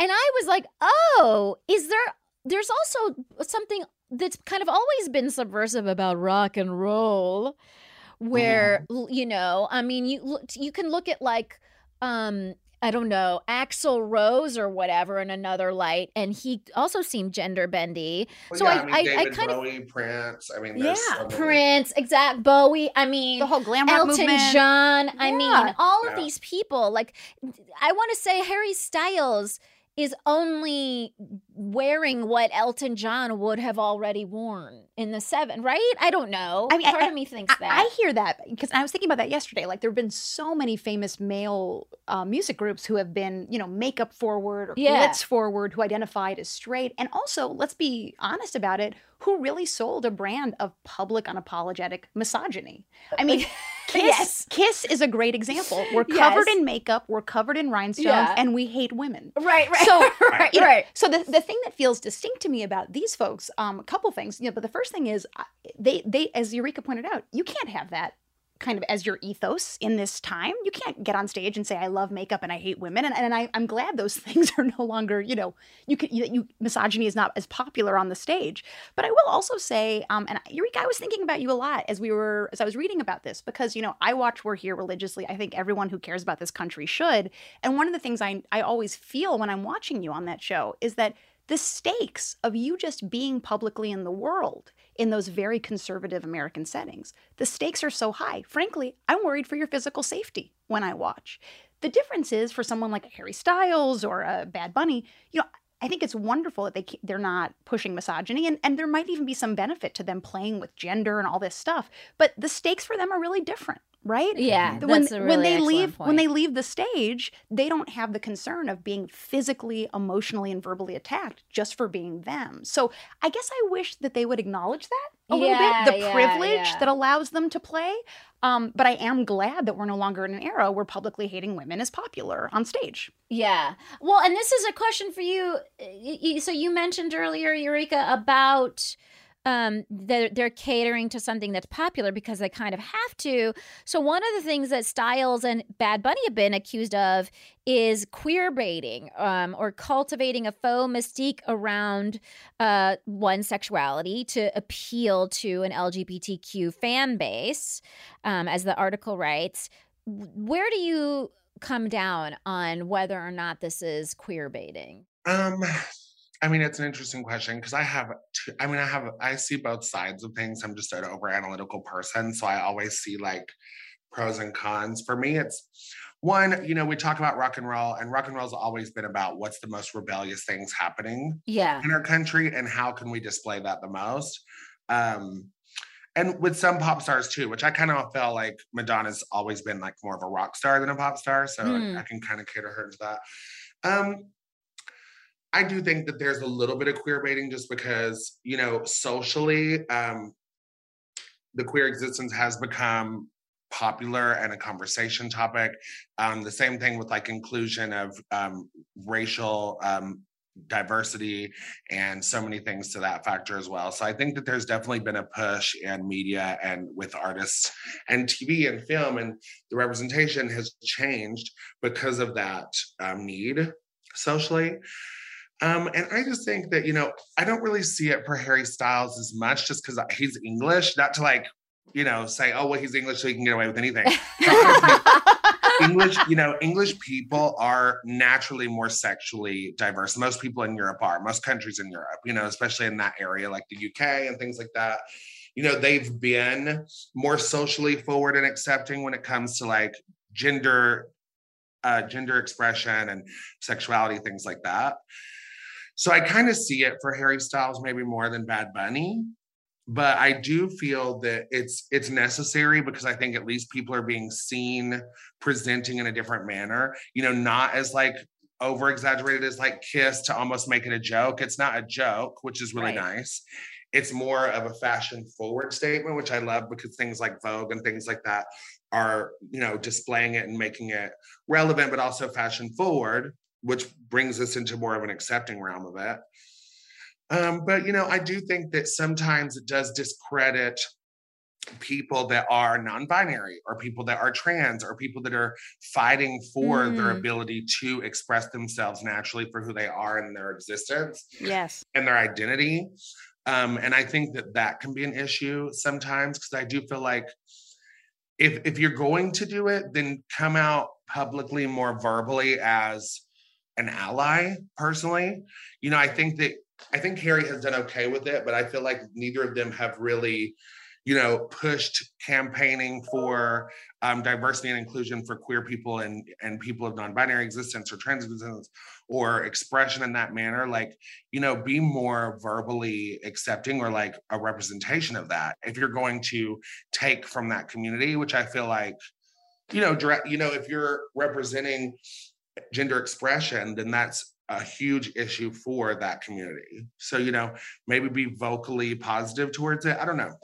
And I was like, oh, is there, there's also something that's kind of always been subversive about rock and roll where l- you know i mean you you can look at like um i don't know axl rose or whatever in another light and he also seemed gender bendy Well, so yeah, I, mean, I, I David kind of Bowie, Prince. I mean, there's Yeah, so prince exact bowie i mean the whole glam rock Elton movement. John. I mean, all of these people. Like, I want to say Harry Styles is only wearing what Elton John would have already worn in the seven, right? I don't know. I mean, part I- of me thinks I, that. I hear that because I was thinking about that yesterday. Like there have been so many famous male uh, music groups who have been, you know, makeup forward or Yeah. glitz forward, who identified as straight, and also, let's be honest about it, who really sold a brand of public, unapologetic misogyny. I mean, Kiss, Yes. Kiss is a great example. We're covered Yes. in makeup, we're covered in rhinestones, Yeah. and we hate women. right, right. So, right, you know, right. So the, the thing that feels distinct to me about these folks, um, a couple things, you know, but the first thing is uh, they they as Eureka pointed out, you can't have that kind of as your ethos in this time. You can't get on stage and say I love makeup and I hate women, and, and I, I'm glad those things are no longer, you know, you can you, you misogyny is not as popular on the stage. But I will also say, um, and Eureka, I was thinking about you a lot as we were as I was reading about this because you know I watch We're Here religiously. I think everyone who cares about this country should. And one of the things I I always feel when I'm watching you on that show is that the stakes of you just being publicly in the world in those very conservative American settings, the stakes are so high. Frankly, I'm worried for your physical safety when I watch. The difference is for someone like Harry Styles or a Bad Bunny, you know, I think it's wonderful that they they're not pushing misogyny, and, and there might even be some benefit to them playing with gender and all this stuff. But the stakes for them are really different, right? Yeah, mm-hmm. when, that's a when they excellent leave when they leave the stage, they don't have the concern of being physically, emotionally, and verbally attacked just for being them. So I guess I wish that they would acknowledge that a little Yeah, bit, the yeah, privilege yeah. that allows them to play. Um, but I am glad that we're no longer in an era where publicly hating women is popular on stage. Yeah. Well, and this is a question for you. Y- So you mentioned earlier, Eureka, about um they're, they're catering to something that's popular because they kind of have to. So one of the things that Styles and Bad Bunny have been accused of is queer baiting um, or cultivating a faux mystique around uh, one sexuality to appeal to an LGBTQ fan base, um, as the article writes. Where do you come down on whether or not this is queer baiting? Um, I mean, it's an interesting question because I have, two, I mean, I have, I see both sides of things. I'm just an over analytical person, so I always see like pros and cons. For me, it's one, you know, we talk about rock and roll, and rock and roll's always been about what's the most rebellious things happening Yeah. in our country and how can we display that the most. Um, and with some pop stars too, which I kind of feel like Madonna's always been like more of a rock star than a pop star, so Hmm. I, I can kind of cater her to that. Um, I do think that there's a little bit of queer baiting just because, you know, socially, um, the queer existence has become popular and a conversation topic. Um, the same thing with like inclusion of um, racial um, diversity and so many things to that factor as well. So I think that there's definitely been a push in media and with artists and TV and film, and the representation has changed because of that um, need socially. Um, and I just think that, you know, I don't really see it for Harry Styles as much just because he's English, not to like, you know, say, oh, well, he's English, so he can get away with anything. English, you know, English people are naturally more sexually diverse. Most people in Europe are, most countries in Europe, you know, especially in that area like the UK and things like that. you know, they've been more socially forward and accepting when it comes to like gender, uh, gender expression and sexuality, things like that. So I kind of see it for Harry Styles maybe more than Bad Bunny. But I do feel that it's it's necessary because I think at least people are being seen presenting in a different manner, you know, not as like over exaggerated as like kiss to almost make it a joke. It's not a joke, which is really Right. nice. It's more of a fashion forward statement, which I love because things like Vogue and things like that are, you know, displaying it and making it relevant, but also fashion forward, which brings us into more of an accepting realm of it. Um, but you know, I do think that sometimes it does discredit people that are non-binary or people that are trans or people that are fighting for their Mm. ability to express themselves naturally for who they are in their existence Yes. and their identity um, and i think that that can be an issue sometimes because i do feel like if if you're going to do it then come out publicly more verbally as an ally personally. You know i think that i think harry has done okay with it but i feel like neither of them have really you know pushed campaigning for um, diversity and inclusion for queer people and and people of non-binary existence or trans existence or expression in that manner. Like you know be more verbally accepting or like a representation of that if you're going to take from that community which i feel like you know direct you know if you're representing gender expression then that's a huge issue for that community so you know maybe be vocally positive towards it i don't know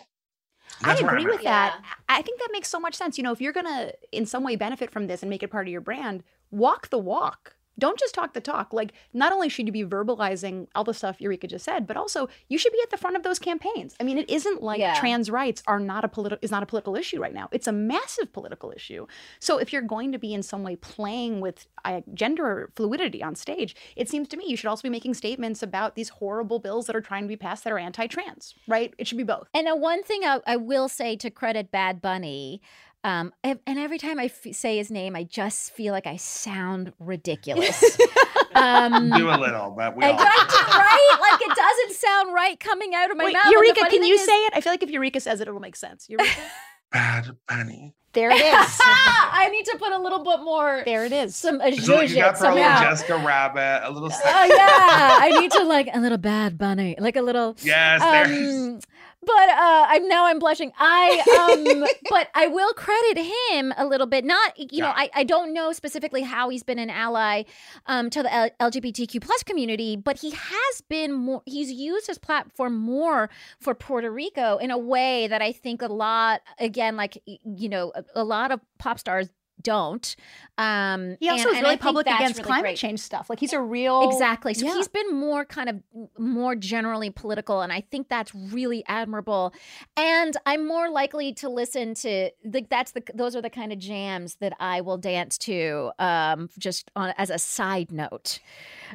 That's I agree with that. I I think that makes so much sense. You know, if you're gonna in some way benefit from this and make it part of your brand, walk the walk. Don't just talk the talk. Like, not only should you be verbalizing all the stuff Eureka just said, but also you should be at the front of those campaigns. I mean, it isn't like Yeah. trans rights are not a political is not a political issue right now. It's a massive political issue. So if you're going to be in some way playing with uh, gender fluidity on stage, it seems to me you should also be making statements about these horrible bills that are trying to be passed that are anti-trans. Right? It should be both. And uh, one thing I, I will say to credit Bad Bunny, um, and every time I f- say his name, I just feel like I sound ridiculous. um, do a little but we I- all right? Like it doesn't sound right coming out of my Wait, mouth. Eureka, can you is- say it? I feel like if Eureka says it, it'll make sense. Eureka? bad bunny there it is. I need to put a little bit more. there it is. Some so you got zhuzh to throw a little jessica rabbit a little Oh yeah, I need to like a little bad bunny, like a little. yes there Um, but uh, I'm now I'm blushing. I um, but I will credit him a little bit. Not you know, Yeah. I, I don't know specifically how he's been an ally um to the L- LGBTQ plus community, but he has been more. He's used his platform more for Puerto Rico in a way that I think a lot. Again, like you know, a, a lot of pop stars don't. Um, he also and- is really public against really climate great. change stuff. Like he's a real Exactly. So yeah. he's been more kind of more generally political, and I think that's really admirable. And I'm more likely to listen to like that's the those are the kind of jams that I will dance to. Um, just on as a side note,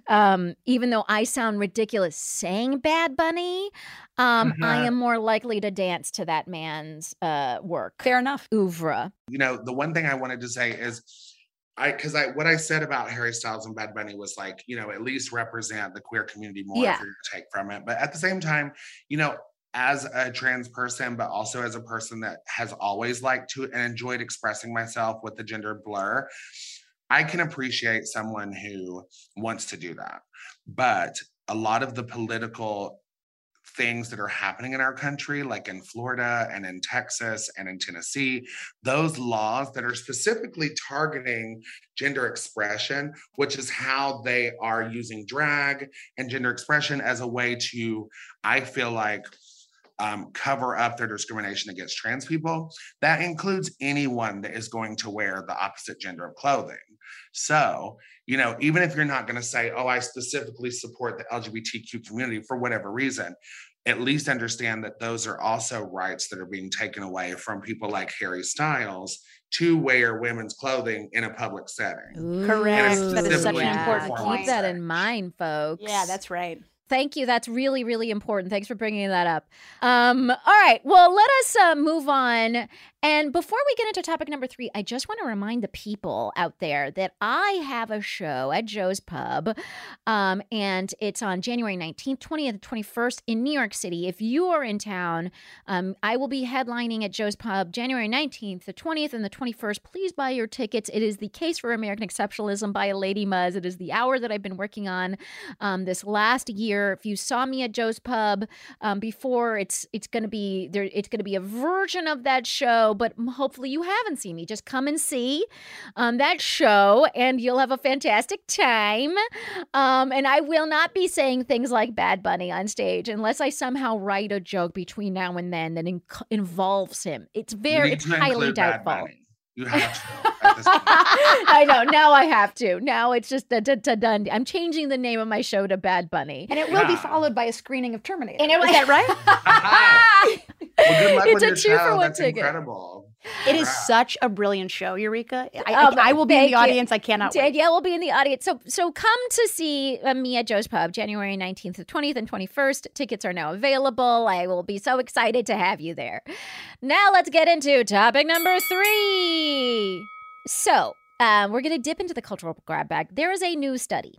um, even though I sound ridiculous saying Bad Bunny, um, I Mhm. am more likely to dance to that man's uh work. fair enough. Oeuvre. You know, the one thing I wanted to say is I because I what I said about Harry Styles and Bad Bunny was like, you know, at least represent the queer community more Yeah. if you're take from it. But at the same time, you know, as a trans person, but also as a person that has always liked to and enjoyed expressing myself with the gender blur, I can appreciate someone who wants to do that. But a lot of the political things that are happening in our country, like in Florida and in Texas and in Tennessee, those laws that are specifically targeting gender expression, which is how they are using drag and gender expression as a way to, I feel like, um, cover up their discrimination against trans people. That includes anyone that is going to wear the opposite gender of clothing. So, you know, even if you're not going to say, oh, I specifically support the LGBTQ community for whatever reason, at least understand that those are also rights that are being taken away from people like Harry Styles to wear women's clothing in a public setting. Correct. That is such an important performance Keep that in mind, folks. Yeah, that's right. Thank you. That's really, really important. Thanks for bringing that up. Um, all right. Well, let us uh, move on And before we get into topic number three, I just want to remind the people out there that I have a show at Joe's Pub, um, and it's on January 19th, 20th, and 21st in New York City. If you are in town, um, I will be headlining at Joe's Pub January 19th, the 20th, and the 21st. Please buy your tickets. It is the Case for American Exceptionalism by Lady Muzz. It is the hour that I've been working on um, this last year. If you saw me at Joe's Pub um, before, it's it's going to be there. It's going to be a version of that show, but hopefully you haven't seen me. Just come and see um, that show, and you'll have a fantastic time. Um, and I will not be saying things like Bad Bunny on stage unless I somehow write a joke between now and then that in- involves him. It's very, it's highly include Bad doubtful. Bunny. You have to. at this point. I know. Now I have to. Now it's just a, da- da- done. I'm changing the name of my show to Bad Bunny. And it will be followed by a screening of Terminator. And it it Is that right? well, good luck it's with a two for one That's ticket. incredible. It is Congrats. such a brilliant show, Eureka. I, Um, I, I will be in thank the you. audience. I cannot wait. Danielle will be in the audience. So so come to see uh, me at Joe's Pub January 19th to 20th and 21st. Tickets are now available. I will be so excited to have you there. Now let's get into topic number three. So um, we're going to dip into the cultural grab bag. There is a new study,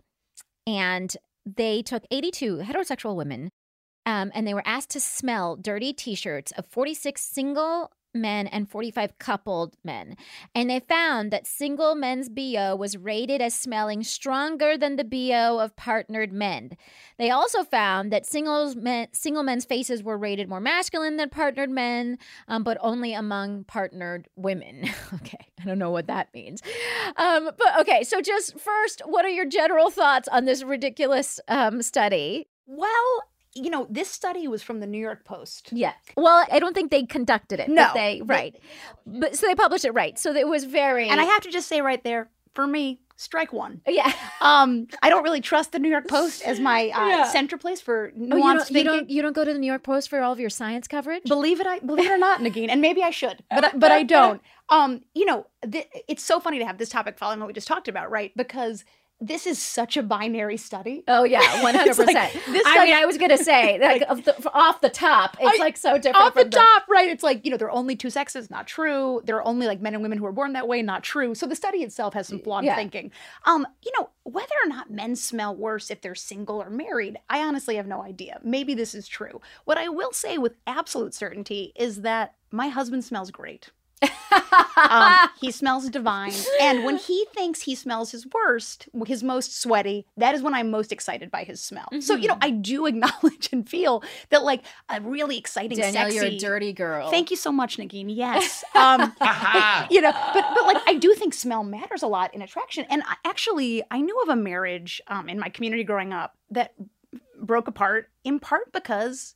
and they took 82 heterosexual women um, and they were asked to smell dirty t-shirts of 46 single men and 45 coupled men. And they found that single men's bo was rated as smelling stronger than the bo of partnered men. They also found that singles men, single men's faces were rated more masculine than partnered men um, but only among partnered women. Okay i don't know what that means. Um, but okay so just first what are your general thoughts on this ridiculous um, study? Well, you know, this study was from the New York Post. Yeah. Well, I don't think they conducted it. but No, they they- right. But so they published it right. So it was very And I have to just say right there, for me, strike one. yeah. Um, I don't really trust the New York Post as my uh, Yeah. center place for Oh, you nuanced don't, you thinking. don't you don't go to the New York Post for all of your science coverage? Believe it, I believe it or not, Negin, and maybe I should, but I- but I don't. Um, you know, th- it's so funny to have this topic following what we just talked about, right? Because this is such a binary study. Oh yeah, one hundred percent. I mean, I was gonna say like of the, off the top, it's I- like so different Off the from top, right? It's like you know there are only two sexes, not true. There are only like men and women who are born that way, not true. So the study itself has some flawed Yeah. thinking. Um, you know whether or not men smell worse if they're single or married, I honestly have no idea. Maybe this is true. What I will say with absolute certainty is that my husband smells great. Um, he smells divine. And when he thinks he smells his worst, his most sweaty, that is when I'm most excited by his smell. So, you know, I do acknowledge and feel that like a really exciting, Danielle, sexy. you're a dirty girl. Thank you so much, Negin. Yes. Um, Aha. you know, but but like I do think smell matters a lot in attraction. And I, actually, I knew of a marriage um, in my community growing up that broke apart in part because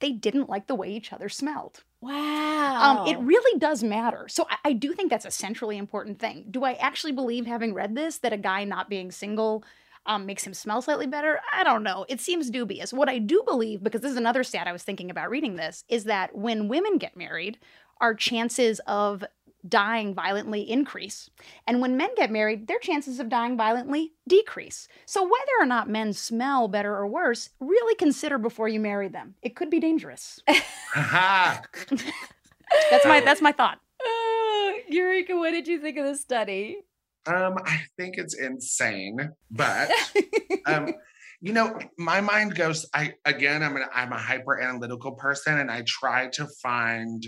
they didn't like the way each other smelled. Wow. Um, it really does matter. So I, I do think that's a centrally important thing. Do I actually believe, having read this, that a guy not being single um, makes him smell slightly better? I don't know. It seems dubious. What I do believe, because this is another stat I was thinking about reading this, is that when women get married, our chances of dying violently increase. And when men get married, their chances of dying violently decrease. So whether or not men smell better or worse, really consider before you marry them. It could be dangerous. Aha. That's my that's my thought. Uh, Eureka, what did you think of the study? Um, I think it's insane, but um, you know, my mind goes. I again, I'm an I'm a hyper analytical person, and I try to find,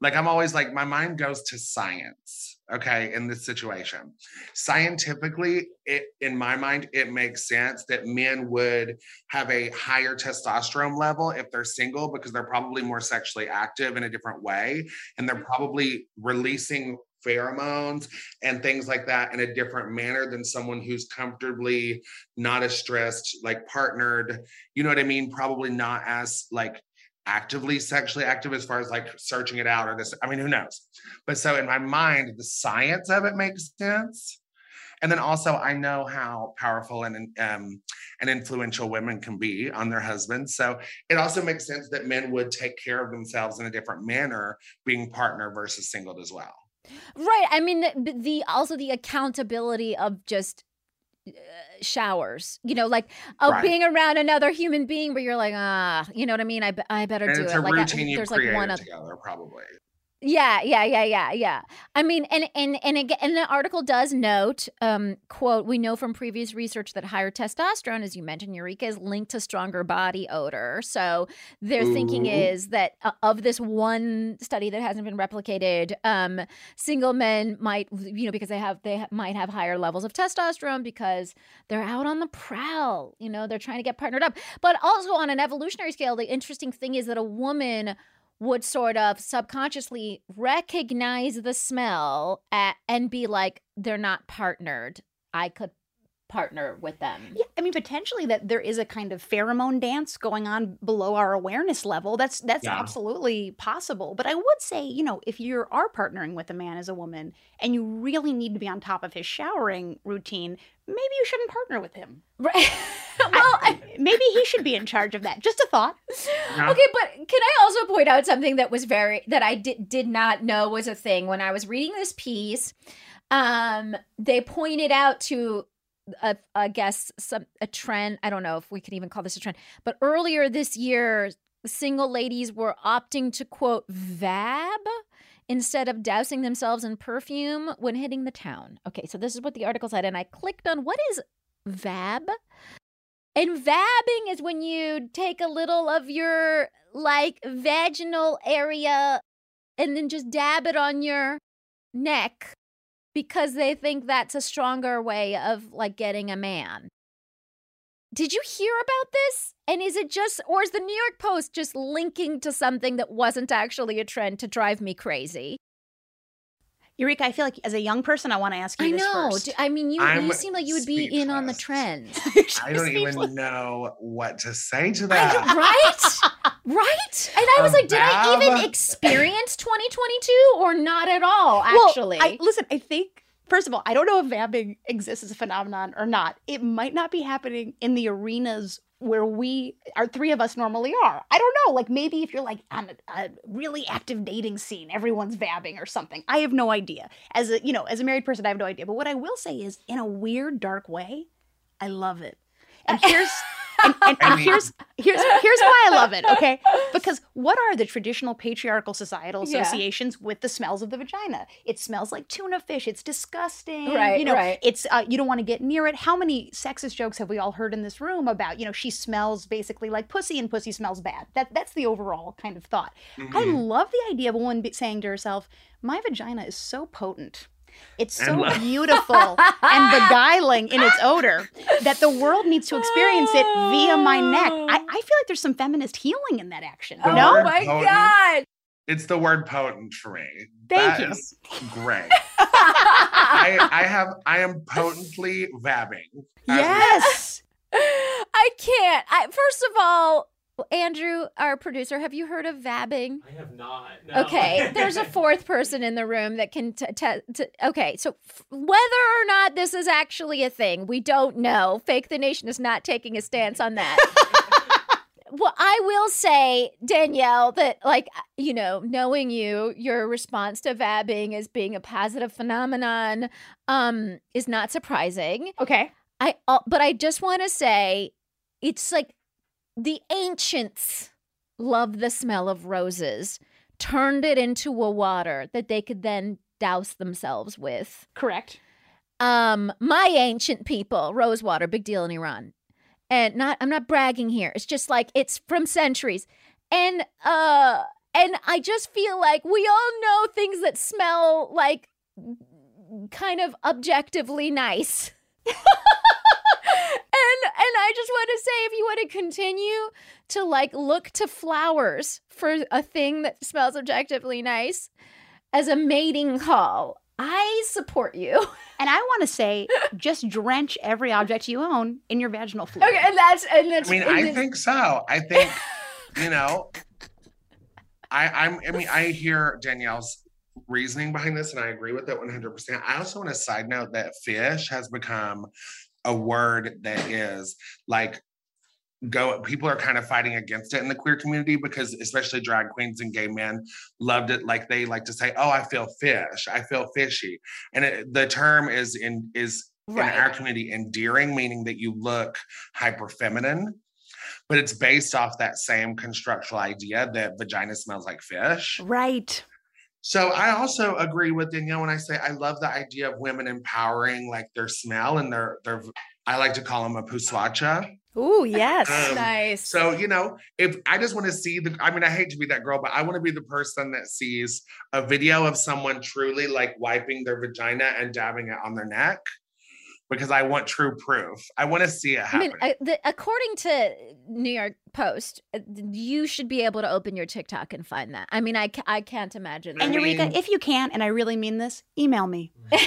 like, I'm always like, my mind goes to science. Okay, in this situation, scientifically, it in my mind, it makes sense that men would have a higher testosterone level if they're single because they're probably more sexually active in a different way, and they're probably releasing pheromones and things like that in a different manner than someone who's comfortably not as stressed like partnered you know what i mean probably not as like actively sexually active as far as like searching it out or this i mean who knows? But so in my mind the science of it makes sense. And then also i know how powerful and um, and influential women can be on their husbands. So it also makes sense that men would take care of themselves in a different manner being partner versus singled as well. Right. I mean, the, also the accountability of just showers. You know, like of Right. being around another human being where you're like, ah, you know what I mean? I, I better and do it's it. a like, I- there's like one other. together probably Yeah, yeah, yeah, yeah, yeah. I mean, and and and again, and the article does note, um, quote, we know from previous research that higher testosterone, as you mentioned, Eureka, is linked to stronger body odor. So their thinking is that uh, of this one study that hasn't been replicated, um, single men might, you know, because they have they ha- might have higher levels of testosterone because they're out on the prowl. You know, they're trying to get partnered up. But also on an evolutionary scale, the interesting thing is that a woman would sort of subconsciously recognize the smell a and be like, they're not partnered. I could partner with them. Yeah, I mean potentially that there is a kind of pheromone dance going on below our awareness level. That's that's Yeah. absolutely possible. But I would say, you know, if you are partnering with a man as a woman and you really need to be on top of his showering routine, maybe you shouldn't partner with him. Right. well, I, Maybe he should be in charge of that. Just a thought. Yeah. okay, but can I also point out something that was very that I did did not know was a thing when I was reading this piece? Um, they pointed out to a, I guess some a trend. I don't know if we can even call this a trend, but earlier this year, single ladies were opting to quote vab instead of dousing themselves in perfume when hitting the town. Okay, so this is what the article said, and I clicked on what is vab. And vabbing is when you take a little of your like vaginal area and then just dab it on your neck because they think that's a stronger way of like getting a man. Did you hear about this? And is it just, or is the New York Post just linking to something that wasn't actually a trend to drive me crazy? Eureka, I feel like as a young person, I want to ask you I this know. first. D- I mean, you, I'm you seem like you would be in on the speechless. trends. I don't Speechless. even know what to say to that. know, right? right? And I was A like, did I even experience 2022 or not at all, actually? Well, I, listen, I think, first of all, I don't know if vabbing exists as a phenomenon or not. It might not be happening in the arenas where we, our three of us normally are. I don't know. Like maybe if you're like on a, a really active dating scene, everyone's vabbing or something. I have no idea. As a, you know, as a married person, I have no idea. But what I will say is, in a weird, dark way, I love it. And here's. And, and, I here's here's here's why I love it, okay? Because what are the traditional patriarchal societal Yeah. associations with the smells of the vagina? It smells like tuna fish. It's disgusting. Right, You know, right. it's uh, you don't want to get near it. How many sexist jokes have we all heard in this room about? You know, she smells basically like pussy, and pussy smells bad. That that's the overall kind of thought. I Mhm. love the idea of a woman saying to herself, "My vagina is so potent." It's so And beautiful and beguiling in its odor that the world needs to experience it via my neck. I, oh. I feel like there's some feminist healing in that action. The no? oh my potent. God. It's the word potent for me. Thank That you. is great. I, I have I am potently vabbing. Yes. I can't. I, first of all, Andrew, our producer, have you heard of vabbing? I have not. Okay, there's a fourth person in the room that can. T- t- t- okay, so f- whether or not this is actually a thing, we don't know. Fake the Nation is not taking a stance on that. well, I will say, Danielle, that like you know, knowing you, your response to vabbing as being a positive phenomenon, um, is not surprising. Okay. I uh, but I just want to say it's like the ancients loved the smell of roses, turned it into a water that they could then douse themselves with. Correct. Um my ancient people, rose water, big deal in Iran. And not I'm not bragging here. It's just like it's from centuries. And uh and I just feel like we all know things that smell like kind of objectively nice. and and I just want to say if you want to continue to like look to flowers for a thing that smells objectively nice as a mating call, I support you. And I want to say, just drench every object you own in your vaginal fluid. Okay, and that's and that's I mean, I it's- think so. I think, you know, I, I'm. I mean, I hear Danielle's reasoning behind this, and I agree with it 100. percent I also want to side note that fish has become a word that is like go people are kind of fighting against it in the queer community because especially drag queens and gay men loved it like they like to say oh i feel fish i feel fishy and it, the term is in is Right. in our community endearing meaning that you look hyper feminine but it's based off that same constructual idea that vagina smells like fish Right. So I also agree with Danielle when I say I love the idea of women empowering like their smell and their their I like to call them a puswacha. Ooh, yes. Um, nice. So, you know, if I just want to see the, I mean, I hate to be that girl, but I want to be the person that sees a video of someone truly like wiping their vagina and dabbing it on their neck because I want true proof. I want to see it I happen. mean, I, the, according to New York Post, uh, you should be able to open your TikTok and find that. I mean, I, I can't imagine. That. And I. Eureka, mean- if you can, and I really mean this, email me.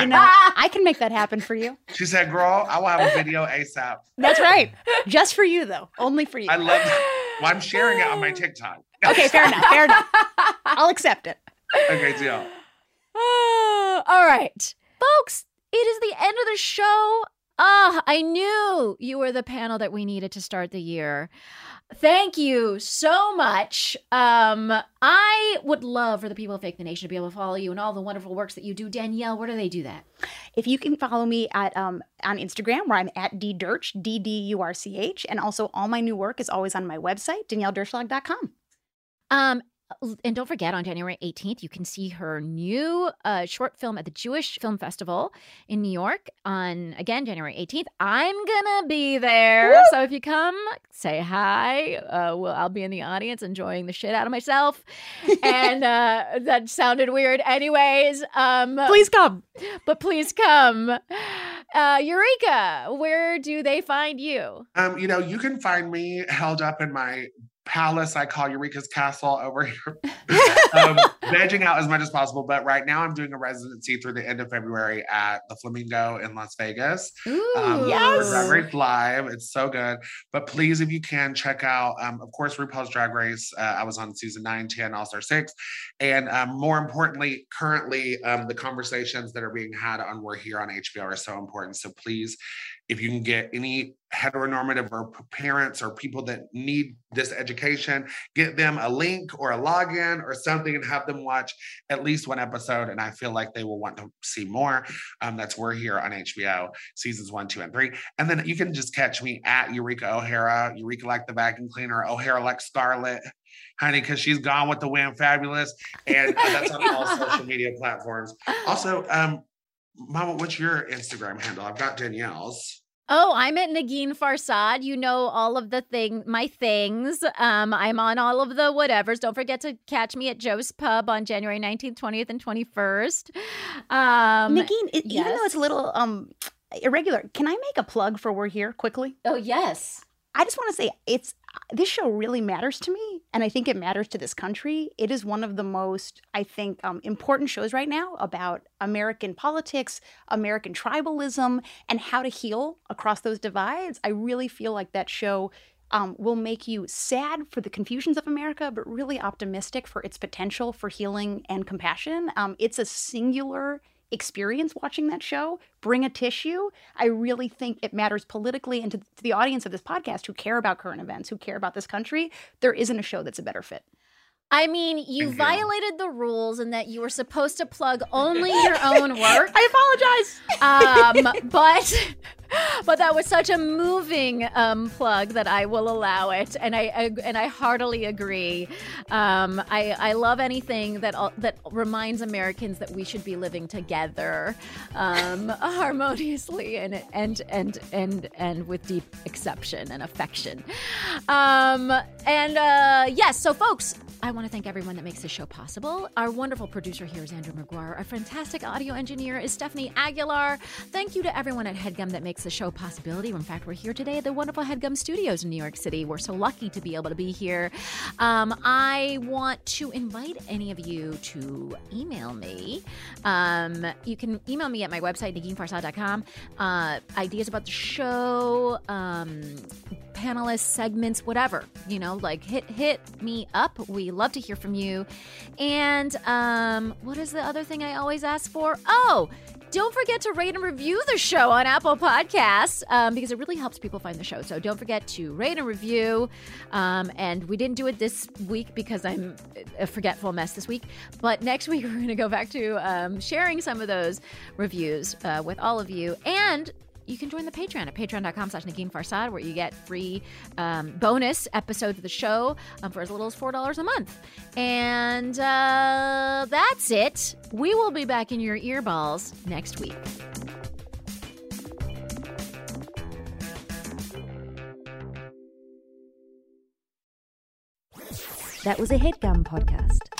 You know, I can make that happen for you. she said, girl, I will have a video ASAP. That's right. Just for you, though. Only for you. I love Well, I'm sharing it on my TikTok. Okay, fair enough. Fair enough. I'll accept it. okay, deal. All right, folks, it is the end of the show. Ah, I knew you were the panel that we needed to start the year. Thank you so much. Um, I would love for the people of Fake the Nation to be able to follow you and all the wonderful works that you do. Danielle, where do they do that? If you can follow me at um, on Instagram, where I'm at ddurch, D D U R C H, and also all my new work is always on my website, danielledurchslag.com. Um, and don't forget, on January 18th, you can see her new uh, short film at the Jewish Film Festival in New York on, again, January 18th. I'm going to be there. So if you come, say hi. Uh, well, I'll be in the audience enjoying the shit out of myself. and uh, that sounded weird. Anyways, um, Please come. but please come. Uh, Eureka, where do they find you? Um, you know, you can find me held up in my palace I call Eureka's Castle over here, um, vegging out as much as possible. But right now, I'm doing a residency through the end of February at the Flamingo in Las Vegas. Ooh, Um, Yes. Drag Race Live. It's so good. But please, if you can, check out, um, of course, RuPaul's Drag Race. Uh, I was on season 9, 10, All Star 6. And um, more importantly, currently, um, the conversations that are being had on We're Here on HBO are so important. So please, if you can get any heteronormative or parents or people that need this education, get them a link or a login or something and have them watch at least one episode. And I feel like they will want to see more. Um, that's We're Here on HBO, seasons one, two, and three. And then you can just catch me at Eureka O'Hara, Eureka like the vacuum cleaner, O'Hara like Scarlett, honey, because she's gone with the wind, fabulous. And uh, that's on all social media platforms. Also, um, Mama, what's your Instagram handle? I've got Danielle's. Oh, I'm at Negin Farsad. You know all of the thing, my things. Um, I'm on all of the whatevers. Don't forget to catch me at Joe's Pub on January 19th, 20th, and 21st. Um, Negin, it, even though it's a little um irregular, can I make a plug for We're Here quickly? oh yes. I just want to say it's this show really matters to me, and I think it matters to this country. It is one of the most, I think, um, important shows right now about American politics, American tribalism, and how to heal across those divides. I really feel like that show um, will make you sad for the confusions of America, but really optimistic for its potential for healing and compassion. Um, it's a singular experience watching that show. Bring a tissue. I really think it matters politically and to, to the audience of this podcast who care about current events, who care about this country. There isn't a show that's a better fit. I mean, you Thank you. violated the rules in that you were supposed to plug only your own work. I apologize. um, but but that was such a moving um, plug that I will allow it, and I, I and I heartily agree. Um, I I love anything that that reminds Americans that we should be living together, um, harmoniously and and and and and with deep exception and affection. Um, and uh, yes, so folks. I want to thank everyone that makes this show possible. Our wonderful producer here is Andrew McGuire. Our fantastic audio engineer is Stepfanie Aguilar. Thank you to everyone at HeadGum that makes the show possibility. In fact, we're here today at the wonderful HeadGum Studios in New York City. We're so lucky to be able to be here. Um, I want to invite any of you to email me. Um, you can email me at my website. Uh, ideas about the show, um, panelists, segments, whatever. You know, like hit hit me up. We love to hear from you. And um, what is the other thing I always ask for? Oh, don't forget to rate and review the show on Apple Podcasts um, because it really helps people find the show. So don't forget to rate and review. Um, and we didn't do it this week because I'm a forgetful mess this week. But next week, we're going to go back to um, sharing some of those reviews uh, with all of you. And you can join the Patreon at patreon.com slash Negin Farsad, where you get free um, bonus episodes of the show um, for as little as $4 a month. And uh, that's it. We will be back in your earballs next week. That was a headgum podcast.